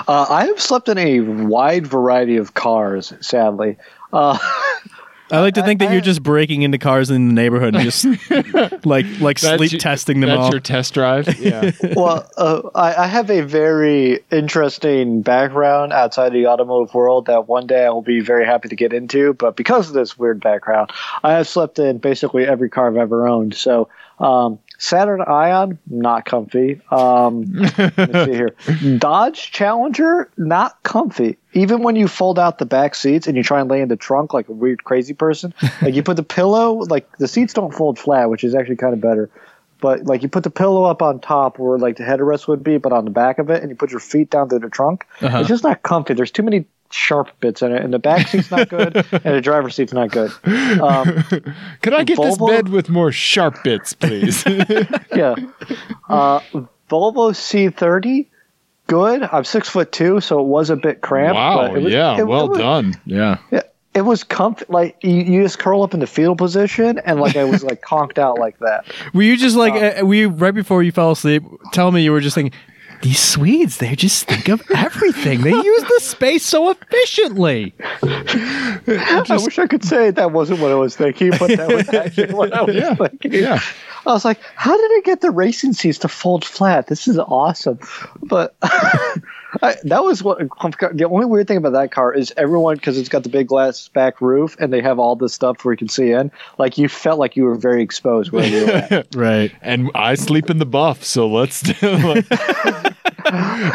Uh, I have slept in a wide variety of cars. Sadly, uh, I like to think that I- you're just breaking into cars in the neighborhood and just like like That's sleep your- testing them That's all. your test drive. Yeah. well, uh, I, I have a very interesting background outside of the automotive world that one day I will be very happy to get into. But because of this weird background, I have slept in basically every car I've ever owned. So, um, Saturn Ion, not comfy. Um, let me see here. Dodge Challenger, not comfy. Even when you fold out the back seats and you try and lay in the trunk like a weird crazy person, like you put the pillow, like the seats don't fold flat, which is actually kind of better but like you put the pillow up on top where like the headrest would be, but on the back of it, and you put your feet down to the trunk. Uh-huh. It's just not comfy. There's too many sharp bits in it, and the back seat's not good, and the driver's seat's not good. Um, Could I get this bed with more sharp bits, please? yeah, uh, Volvo C30, good. I'm six foot two, so it was a bit cramped. wow. but it was, yeah. it- well it was- done. yeah. Yeah, it was comfy. Like you, you just curl up in the fetal position, and like I was like conked out like that. Were you just like uh, were you right before you fell asleep? Tell me you were just thinking these Swedes, they just think of everything. They use the space so efficiently. I wish I could say that wasn't what I was thinking, but that was actually what I was Yeah, thinking. yeah. I was like, how did I get the racing seats to fold flat? This is awesome. But I, that was what the only weird thing about that car is everyone, because it's got the big glass back roof and they have all this stuff where you can see in, like you felt like you were very exposed where you were at. Right. And I sleep in the buff, so let's do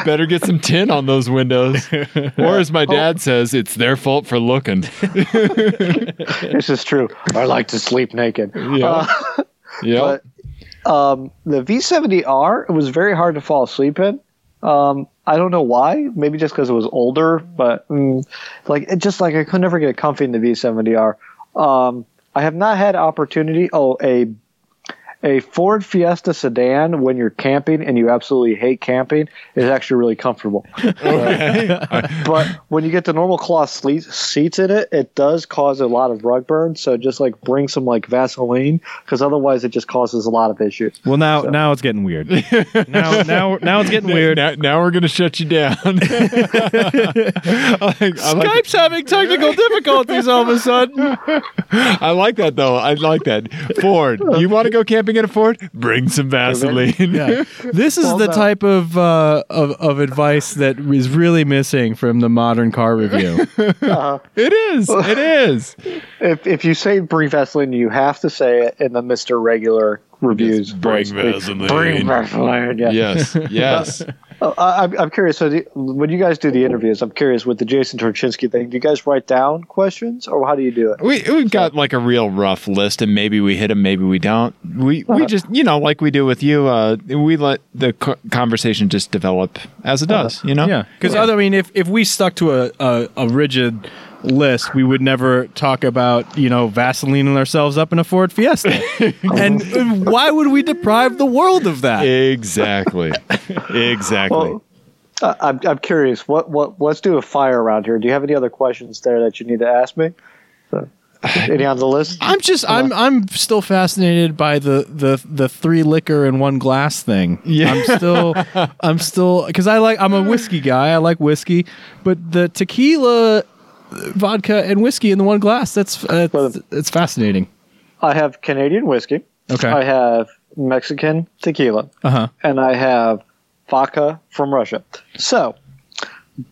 better get some tin on those windows. Or as my dad says, it's their fault for looking. this is true. I like to sleep naked. Yeah. Uh, yeah. But um, the V70R, it was very hard to fall asleep in. Um, I don't know why. Maybe just because it was older, but mm, like it just like I could never get comfy in the V70R. Um, I have not had opportunity. Oh, a a Ford Fiesta sedan when you're camping and you absolutely hate camping is actually really comfortable. but when you get the normal cloth sle- seats in it, it does cause a lot of rug burn. So just like bring some like Vaseline because otherwise it just causes a lot of issues. Well now now it's getting weird. now now now it's getting weird. Now, now we're gonna shut you down. I like, I like, Skype's having technical difficulties all of a sudden. I like that though. I like that. Ford, you want to go camping in a Ford? Bring some Vaseline. Yeah. This is Well, the no. type of, uh, of of advice that is really missing from the modern car review. It is. It is. If if you say bring Vaseline, you have to say it in the Mister Regular reviews. Yes, bring voice. Vaseline. Bring Vaseline. Yeah. Yes. Yes. Oh, I, I'm- I'm curious. So the, when you guys do the interviews, I'm curious with the Jason Torchinsky thing. Do you guys write down questions, or how do you do it? We we've got like a real rough list, and maybe we hit them, maybe we don't. We we just you know like we do with you. Uh, we let the co- conversation just develop as it does. You know. yeah, because I mean, if if we stuck to a, a a rigid list, we would never talk about you know Vaselining ourselves up in a Ford Fiesta. and and why would we deprive the world of that? Exactly. exactly. Well, uh, I'm I'm curious. What what let's do a fire around here. Do you have any other questions there that you need to ask me? Any on the list? I'm just I'm I'm still fascinated by the the the three liquor in one glass thing. Yeah. I'm still I'm still because I like I'm a whiskey guy. I like whiskey, but the tequila, vodka, and whiskey in the one glass that's uh, it's, it's fascinating. I have Canadian whiskey. Okay. I have Mexican tequila. Uh huh. and I have vodka from Russia. So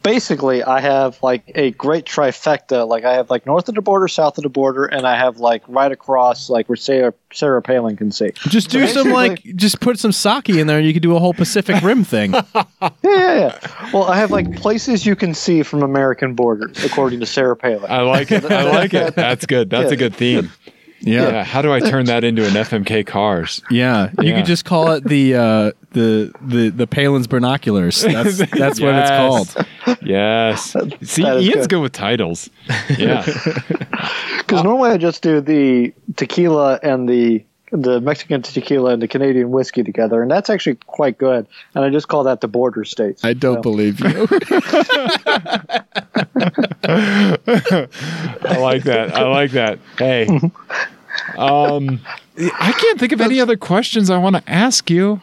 basically, I have like a great trifecta. Like I have like north of the border, south of the border, and I have like right across, like where Sarah Sarah Palin can see. Just do some like just put some sake in there, and you could do a whole Pacific Rim thing. Yeah, yeah, yeah. Well, I have like places you can see from American borders, according to Sarah Palin. I like it. I like it. That's good. That's a good theme. Yeah. Yeah. How do I turn that into an FMK cars? Yeah, you Yeah. could just call it the uh, the the the Palin's binoculars. That's that's what it's called. Yes. See, that is Ian's good. good with titles. Yeah. Because normally I just do the tequila and the the Mexican tequila and the Canadian whiskey together, and that's actually quite good. And I just call that the border states. I don't So- believe you. I like that. I like that. Hey. Um, I can't think of any other questions I want to ask you.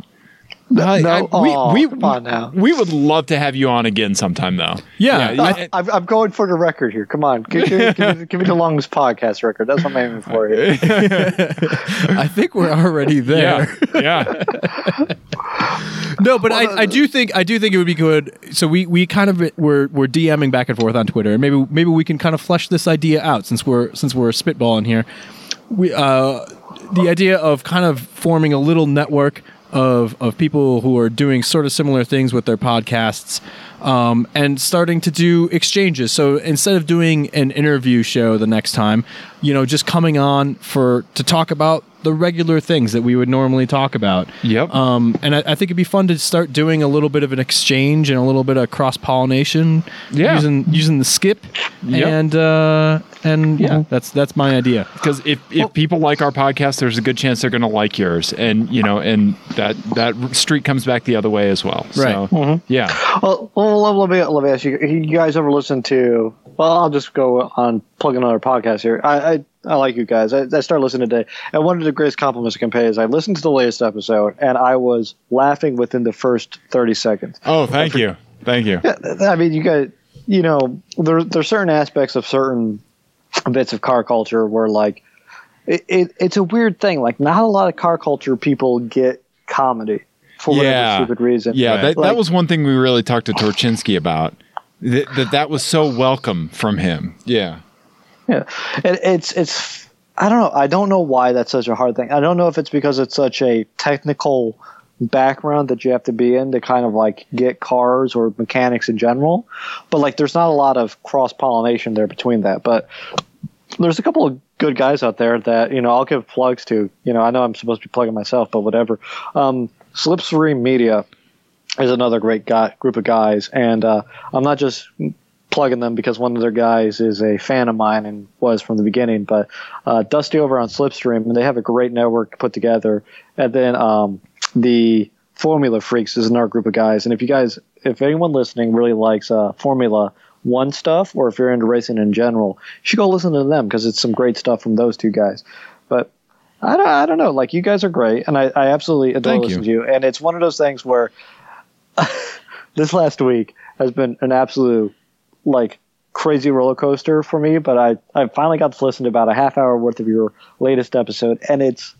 I- no? I- Aw, we, we, come on now. we would love to have you on again sometime, though. Yeah, Yeah, I, I'm, I'm going for the record here. Come on, give, give, give, me, give me the longest podcast record. That's what I'm aiming for here. I think we're already there. yeah. Yeah. No, but I, I do think I do think it would be good. So we, we kind of we're we're DMing back and forth on Twitter, and maybe maybe we can kind of flesh this idea out since we're since we're spitballing here. We uh, the idea of kind of forming a little network of of people who are doing sort of similar things with their podcasts. Um, and starting to do exchanges. So instead of doing an interview show the next time, you know, just coming on for to talk about the regular things that we would normally talk about. Yep. Um, and I, I think it'd be fun to start doing a little bit of an exchange and a little bit of cross pollination. Yeah. Using using the Skype. Yep. And uh, and yeah, that's that's my idea. Because if, if people like our podcast, there's a good chance they're going to like yours, and you know, and that that streak comes back the other way as well. Right. So, yeah. Well, well let, let me let me ask you. You guys ever listen to? Well, I'll just go on plug another podcast here. I I, I like you guys. I, I started listening today, and one of the greatest compliments I can pay is I listened to the latest episode, and I was laughing within the first thirty seconds. Oh, thank you. Thank you. I mean, you guys, you know, there there's certain aspects of certain bits of car culture where like it, it it's a weird thing. Like not a lot of car culture people get comedy for whatever stupid reason. Yeah, Right. that, Like- that was one thing we really talked to Torchinsky about. That, that that was so welcome from him. Yeah. Yeah, it, it's it's I don't know. I don't know why that's such a hard thing. I don't know if it's because it's such a technical background that you have to be in to kind of like get cars or mechanics in general. But like, there's not a lot of cross pollination there between that. But there's a couple of good guys out there that you know I'll give plugs to. You know, I know I'm supposed to be plugging myself, but whatever. Um, Slipstream Media is another great guy, group of guys, and uh, I'm not just plugging them because one of their guys is a fan of mine and was from the beginning. But uh, Dusty over on Slipstream, and they have a great network put together. And then um, the Formula Freaks is another group of guys. And if you guys, if anyone listening really likes uh, Formula One stuff, or if you're into racing in general, you should go listen to them because it's some great stuff from those two guys. But I don't, I don't know. Like you guys are great, and I, I absolutely adore Thank listening you. to you. And it's one of those things where this last week has been an absolute like crazy roller coaster for me. But I I finally got to listen to about a half hour worth of your latest episode, and it's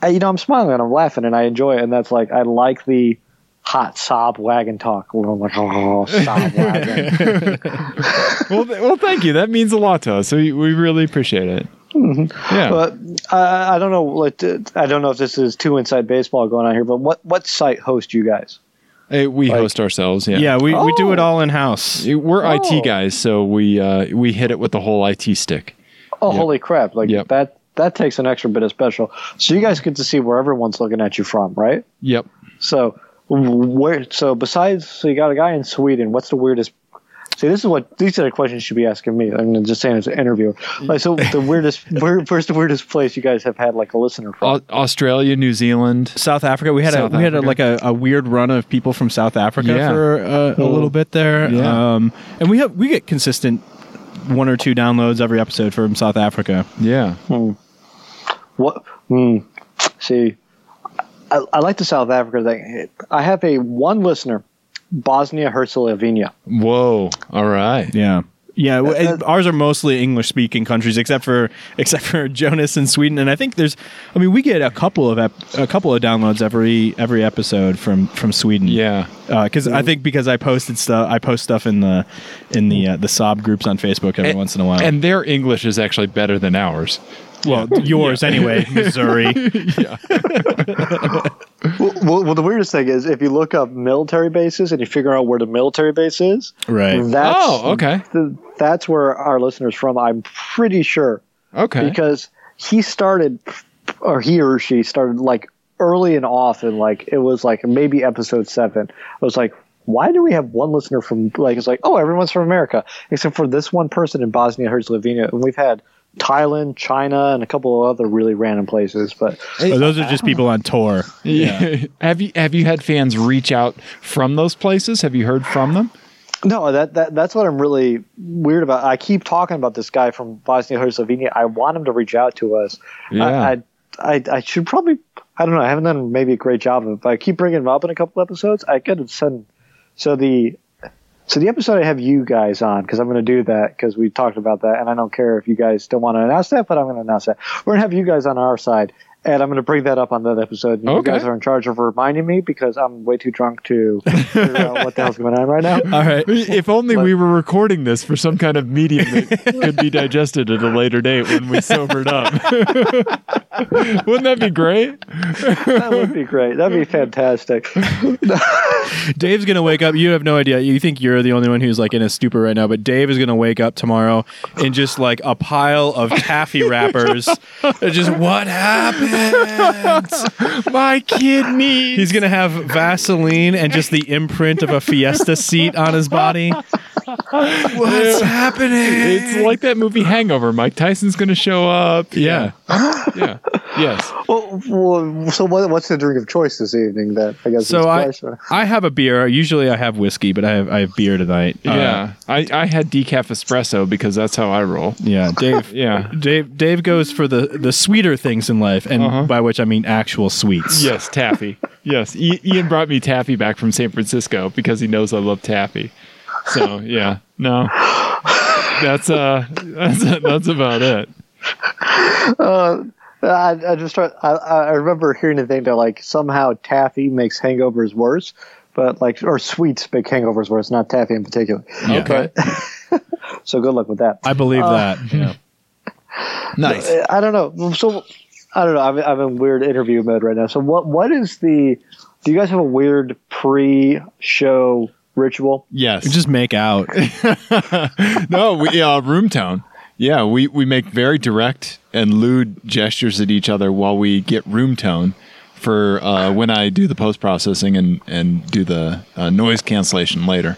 I, you know I'm smiling and I'm laughing and I enjoy it, and that's like I like the hot Saab wagon talk where I'm like oh Saab wagon. Well, th- well, thank you. That means a lot to us. So we, we really appreciate it. Yeah. But uh, I don't know. Like, I don't know if this is too inside baseball going on here. But what what site host you guys? Hey, we host ourselves. Yeah. Yeah, we, we do it Oh. all in house. We're Oh. IT guys, so we uh, we hit it with the whole IT stick. Oh, Yep. holy crap! Like Yep. that that takes an extra bit of special. So you guys get to see where everyone's looking at you from, right? Yep. So where? So besides, so you got a guy in Sweden. What's the weirdest? See, this is what these are the questions you should be asking me. I'm just saying as an interviewer. Like, so the weirdest, where, where's the weirdest place you guys have had like a listener from? Australia, New Zealand. South Africa. We had South a we had a, like a, a weird run of people from South Africa Yeah. for uh, a little bit there. Yeah. Um, and we have we get consistent one or two downloads every episode from South Africa. Yeah. What? Hmm. See, I, I like the South Africa thing. I have a one listener, Bosnia Herzegovina. Whoa. All right. Yeah. Yeah, w- Uh, ours are mostly English-speaking countries, except for except for Jonas in Sweden. And I think there's, I mean, we get a couple of ep- a couple of downloads every every episode from from Sweden. Yeah. because I think because I posted stuff, I post stuff in the in the uh, the Saab groups on Facebook every once in a while. And their English is actually better than ours. Well, yours anyway, Missouri. Well, well, well, the weirdest thing is if you look up military bases and you figure out where the military base is, Right. That's, Oh, okay. th- that's where our listeners from. I'm pretty sure Okay. because he started, or he or she started like early and often. Like it was like maybe episode seven. I was like, why do we have one listener from like it's like oh everyone's from America except for this one person in Bosnia Herzegovina, and we've had Thailand, China, and a couple of other really random places. But Oh, those are just people on tour. yeah. have you have you had fans reach out from those places? Have you heard from them? No, that, that that's what I'm really weird about. I keep talking about this guy from Bosnia Herzegovina. I want him to reach out to us. Yeah. I, I, I I should probably I don't know. I haven't done maybe a great job of it, but I keep bringing him up in a couple episodes. I could send so the so the episode I have you guys on because I'm going to do that because we talked about that, and I don't care if you guys don't want to announce that, but I'm going to announce that we're going to have you guys on our side. And I'm going to bring that up on that episode. And You Okay. guys are in charge of reminding me because I'm way too drunk to figure out what the hell's going on right now. All right. If only we were recording this for some kind of medium that could be digested at a later date when we sobered up. Wouldn't that be great? that would be great. That'd be fantastic. Dave's gonna wake up. You have no idea. You think you're the only one who's like in a stupor right now, but Dave is gonna wake up tomorrow in just like a pile of taffy wrappers. Just what happened? My kidney. He's gonna have Vaseline and just the imprint of a Fiesta seat on his body. What's happening? It's like that movie Hangover. Mike Tyson's going to show up. Yeah. Yeah. Yes. Well, well, so what, what's the drink of choice this evening? That I guess. So I. I have a beer. Usually I have whiskey, but I have I have beer tonight. Uh, Yeah. I, I had decaf espresso because that's how I roll. yeah. Dave. Yeah. Dave Dave goes for the the sweeter things in life, and Uh-huh. by which I mean actual sweets. Yes, taffy. yes, I- Ian brought me taffy back from San Francisco because he knows I love taffy. So yeah, no, that's uh, that's that's about it. Uh, I, I just try, I, I remember hearing the thing that like somehow taffy makes hangovers worse, but like or sweets make hangovers worse, not taffy in particular. Yeah. Okay, So good luck with that. I believe that. Yeah. nice. Uh, I don't know. So I don't know. I'm, I'm in weird interview mode right now. So what what is the? Do you guys have a weird pre-show ritual? Yes. Just make out. no, we uh, room tone. Yeah, we we make very direct and lewd gestures at each other while we get room tone for uh, when I do the post processing and and do the uh, noise cancellation later.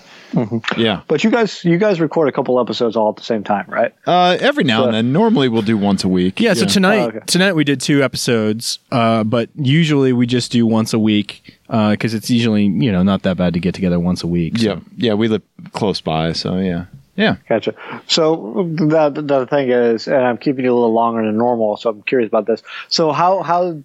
Yeah, But you guys you guys record a couple episodes all at the same time, right? uh, every now and then. Normally, we'll do once a week. Yeah, so tonight Oh, okay. tonight we did two episodes, uh, but usually we just do once a week because it's usually you know not that bad to get together once a week. so- yeah, yeah. We live close by, so yeah, yeah. Gotcha. So the the thing is, and I'm keeping you a little longer than normal, so I'm curious about this. So how how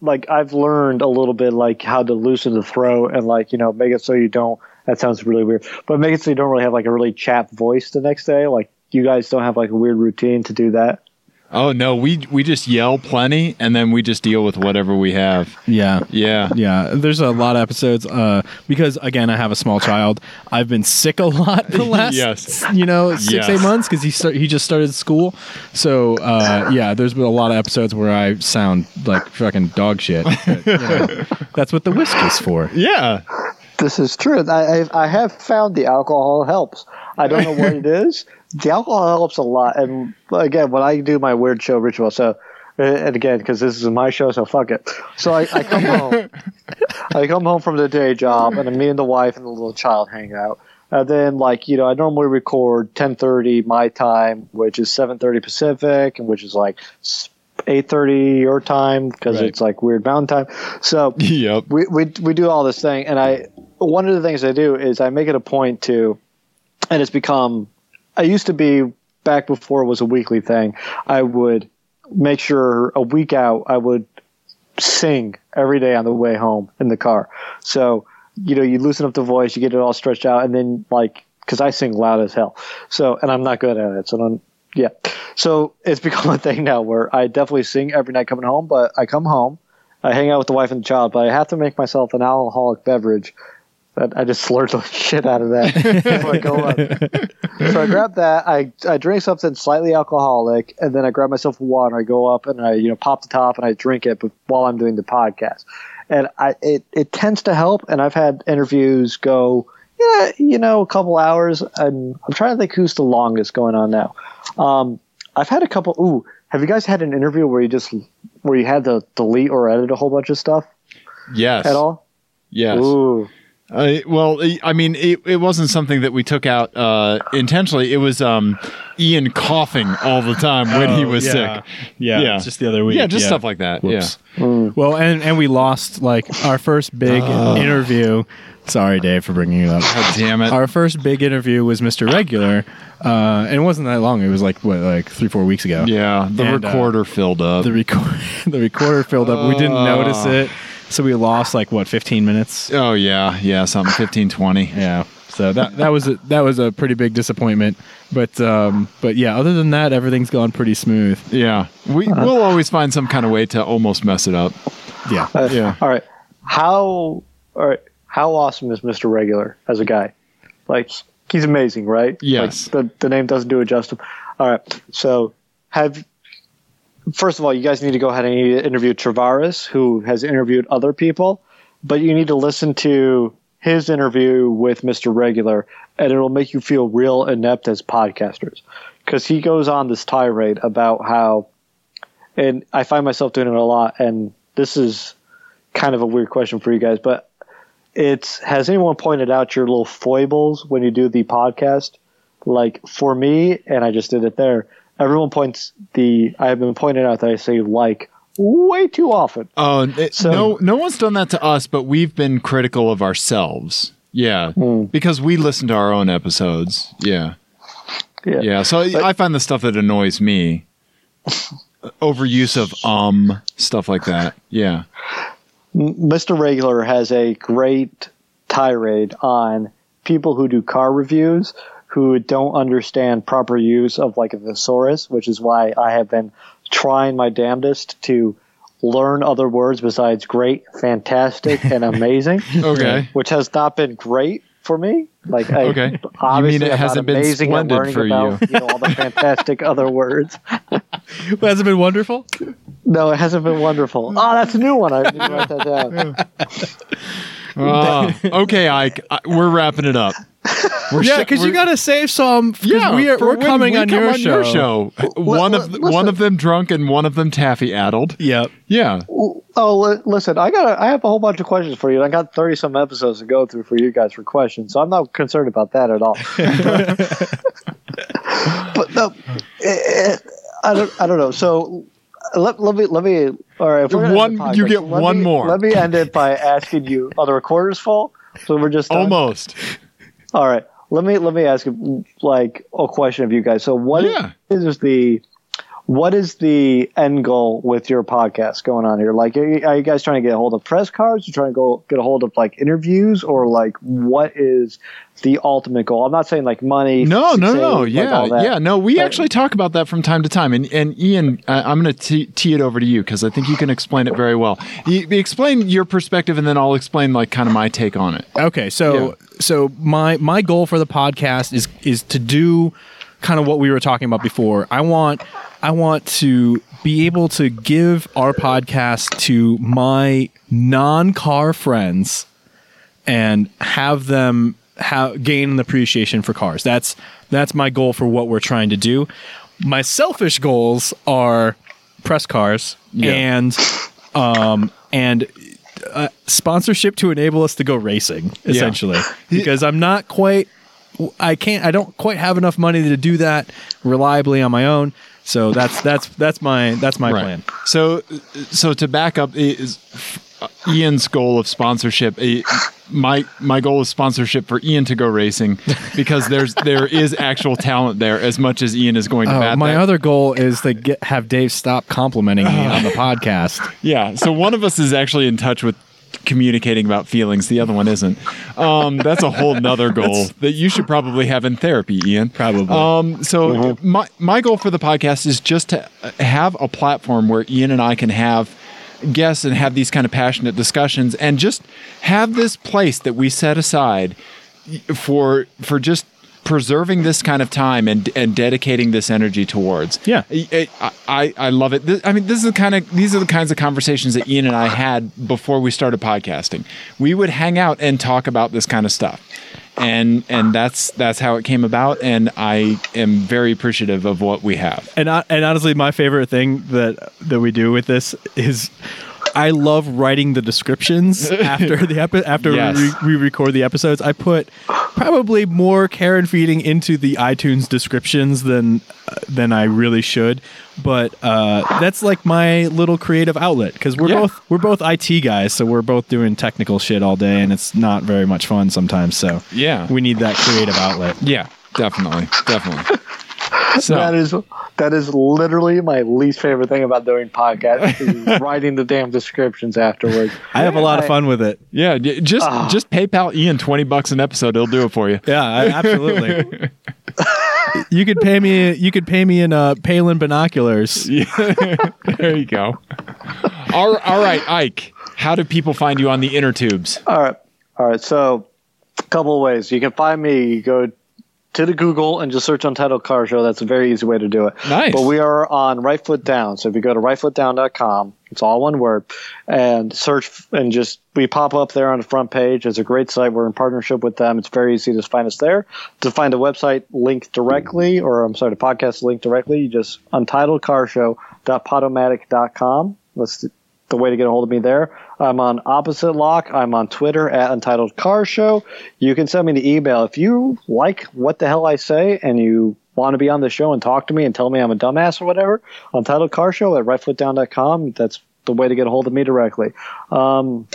like I've learned a little bit like how to loosen the throat and like you know make it so you don't. That sounds really weird, but make it so you don't really have like a really chapped voice the next day. Like you guys don't have like a weird routine to do that. Oh no, we we just yell plenty, and then we just deal with whatever we have. yeah. Yeah, Yeah, there's a lot of episodes uh, because again I have a small child. I've been sick a lot the last Yes. you know six Yes. eight months because he start, he just started school. So uh, yeah, there's been a lot of episodes where I sound like fucking dog shit. But, you know, that's what the whiskey's for. yeah. This is true. I I, I have found the alcohol helps. I don't know what it is. The alcohol helps a lot. And again, when I do my weird show ritual, so and again because this is my show, so fuck it. So I, I come home. I come home from the day job, and me and the wife and the little child hang out. And then, like you know, I normally record 10:30 my time, which is 7:30 Pacific, and which is like 8:30 your time because Right. it's like weird mountain time. So Yep. we, we we do all this thing and i one of the things i do is i make it a point to and it's become i used to be back before it was a weekly thing, I would make sure a week out I would sing every day on the way home in the car. So, you know, you loosen up the voice, you get it all stretched out, and then like, because I sing loud as hell. So, and I'm not good at it. So, I'm, yeah. So it's become a thing now where I definitely sing every night coming home, but I come home, I hang out with the wife and the child, but I have to make myself an alcoholic beverage. That I just slurred the shit out of that before I go up. So I grab that. I, I drink something slightly alcoholic, and then I grab myself water. I go up and I you know pop the top and I drink it while I'm doing the podcast. And I it, it tends to help. And I've had interviews go yeah you know a couple hours. And I'm trying to think who's the longest going on now. Um, I've had a couple. Ooh, have you guys had an interview where you just where you had to delete or edit a whole bunch of stuff Yes. at all? Yes. Ooh. Uh, well, I mean, it, it wasn't something that we took out uh, intentionally. It was um, Ian coughing all the time when he Oh, was yeah. sick. Yeah, Yeah. just the other week. Yeah, just stuff like that. Whoops. Mm. Well, and and we lost like our first big interview. Sorry, Dave, for bringing it up. Yeah. God damn it. Our first big interview was Mr. Regular, uh, and it wasn't that long. It was like what, like three, four weeks ago. yeah, the And, uh, recorder filled up. The record, the recorder filled up. We didn't notice it, so we lost like what, fifteen minutes. oh yeah, yeah, something 15, 20. Yeah. So that that was a, that was a pretty big disappointment. But um, but yeah, other than that, everything's gone pretty smooth. Yeah, we we'll always find some kind of way to almost mess it up. Yeah. Uh, Yeah. All right. How all right? How awesome is Mr. Regular as a guy? Like he's amazing, right? Yes. Like, the the name doesn't do it justice. All right. So have first of all, you guys need to go ahead and interview Travaris, who has interviewed other people, but you need to listen to his interview with Mr. Regular, and it'll make you feel real inept as podcasters because he goes on this tirade about how and I find myself doing it a lot. And this is kind of a weird question for you guys, but it's has anyone pointed out your little foibles when you do the podcast? Like for me, and I just did it there. Everyone points the I have been pointed out that I say like way too often. Oh, it- So- no, no one's done that to us, but we've been critical of ourselves. Yeah, Hmm. because we listen to our own episodes. Yeah, Yeah. yeah. So I find the stuff that annoys me, overuse of um stuff like that. Yeah, Mr. Regular has a great tirade on people who do car reviews who don't understand proper use of like a thesaurus, which is why I have been trying my damnedest to learn other words besides great, fantastic, and amazing. Okay. Which has not been great for me. Like, I, Okay. You obviously, mean it I'm hasn't been amazing at learning for about, you. know, all the fantastic other words. Has it been wonderful? No, it hasn't been wonderful. Oh, that's a new one. I need to write that down. Ah, okay, Ike. I, we're wrapping it up. We're Yeah, shi- because you got to save some. Yeah, we are, we're coming we on, come your, show. One Li- of li- one of them drunk and one of them taffy addled. Yep. Yeah. Oh, li- listen, I got I have a whole bunch of questions for you. I got thirty some episodes to go through for you guys for questions, so I'm not concerned about that at all. but no, eh, eh, I don't I don't know. So let, let me let me all right. One- the you get one me- more. Let me end it by asking you: Are the recorders full? So we're just done? Almost. All right. Let me let me ask you like a question of you guys. So what Yeah. is the what is the end goal with your podcast going on here? Like, are you, are you guys trying to get a hold of press cards? You trying to go get a hold of like interviews, or like what is the ultimate goal? I'm not saying like money. No, no, no. like, Yeah, yeah. No, we But- actually talk about that from time to time. And and Ian, uh, I'm going to tee it over to you because I think you can explain it very well. You, explain your perspective, and then I'll explain like kind of my take on it. Okay, so Yeah. so my my goal for the podcast is is to do kind of what we were talking about before. I want I want to be able to give our podcast to my non-car friends and have them have gain an appreciation for cars. That's that's my goal for what we're trying to do. My selfish goals are press cars Yeah. and um and uh, sponsorship to enable us to go racing essentially because I'm not quite I can't I don't quite have enough money to do that reliably on my own so that's that's that's my that's my plan So, so to back up is uh, Ian's goal of sponsorship. My my goal is sponsorship for Ian to go racing because there's there is actual talent there as much as Ian is going to Oh, bat my that. other goal is to get have Dave stop complimenting me on the podcast. Yeah. So one of us is actually in touch with communicating about feelings. The other one isn't. Um, that's a whole nother goal that you should probably have in therapy, Ian. Probably. Um, so my my goal for the podcast is just to have a platform where Ian and I can have guests and have these kind of passionate discussions and just have this place that we set aside for for just preserving this kind of time and and dedicating this energy towards. Yeah. I I, I love it. This, I mean, this is the kind of these are the kinds of conversations that Ian and I had before we started podcasting. We would hang out and talk about this kind of stuff. And and that's that's how it came about and I am very appreciative of what we have. and I, and honestly, my favorite thing that that we do with this is. I love writing the descriptions after the epi- after Yes. we, re- record the episodes. I put probably more care and feeding into the iTunes descriptions than uh, than I really should, but uh, that's like my little creative outlet because we're Yeah. both we're both IT guys, so we're both doing technical shit all day, and it's not very much fun sometimes. So Yeah. we need that creative outlet. Yeah, definitely. Definitely. So That is that is literally my least favorite thing about doing podcasts is writing the damn descriptions afterwards. I have a lot of fun with it. yeah, just Ah. just PayPal Ian 20 bucks an episode, he'll do it for you. Yeah, I, absolutely. you could pay me. You could pay me in uh, Palin binoculars. there you go. All, all right, Ike. How do people find you on the inner tubes? All right. All right. So, a couple of ways. You can find me. You go to the Google and just search Untitled Car Show. That's a very easy way to do it. Nice. But we are on Right Foot Down. So if you go to rightfootdown.com, it's all one word, and search and just we pop up there on the front page. It's a great site. We're in partnership with them. It's very easy to find us there. To find the website link directly, or I'm sorry, the podcast link directly, you just untitledcarshow.podomatic.com. That's the way to get a hold of me there. I'm on Opposite Lock. I'm on Twitter at Untitled Car Show. You can send me the email if you like what the hell I say and you want to be on the show and talk to me and tell me I'm a dumbass or whatever. Untitled Car Show at rightfootdown.com. That's the way to get a hold of me directly. Um,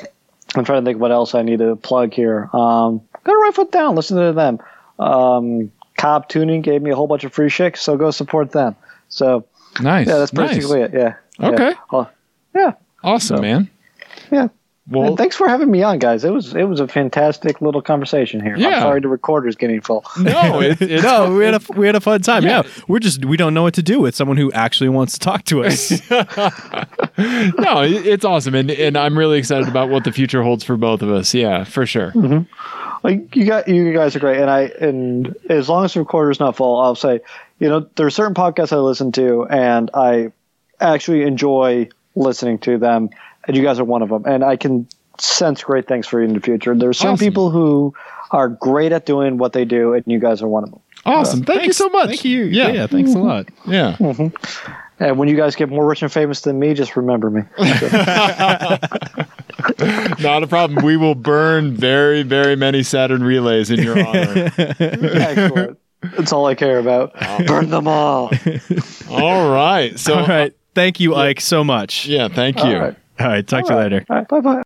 I'm trying to think what else I need to plug here. Um, go to Right Foot Down. Listen to them. Um, Cobb Tuning gave me a whole bunch of free shit, so go support them. So Nice. yeah, that's nice. basically it. Yeah. Okay. Yeah. Oh, yeah. Awesome, man. Yeah. Well, And thanks for having me on, guys. It was it was a fantastic little conversation here. Yeah. I'm sorry the recorder's getting full. no, it, it's No, we had a we had a fun time. Yeah. Yeah. we're just we don't know what to do with someone who actually wants to talk to us. no, it's awesome, and and I'm really excited about what the future holds for both of us. Yeah, for sure. Mm-hmm. Like you got you guys are great, and I and as long as the recorder's not full, I'll say, you know, there are certain podcasts I listen to, and I actually enjoy listening to them, and you guys are one of them, and I can sense great things for you in the future. There are certain Awesome. people who are great at doing what they do, and you guys are one of them. Awesome. Thank you so much. Thank you. Yeah. Yeah, thanks a mm-hmm. lot. Yeah. Mm-hmm. And when you guys get more rich and famous than me, just remember me. Not a problem. We will burn very, very many Saturn relays in your honor. Excellent. That's all I care about. Burn them all. All right. So, All right. Thank you, Ike, so much. yeah, thank you. All right. All right. Talk to you later. All right. Bye bye.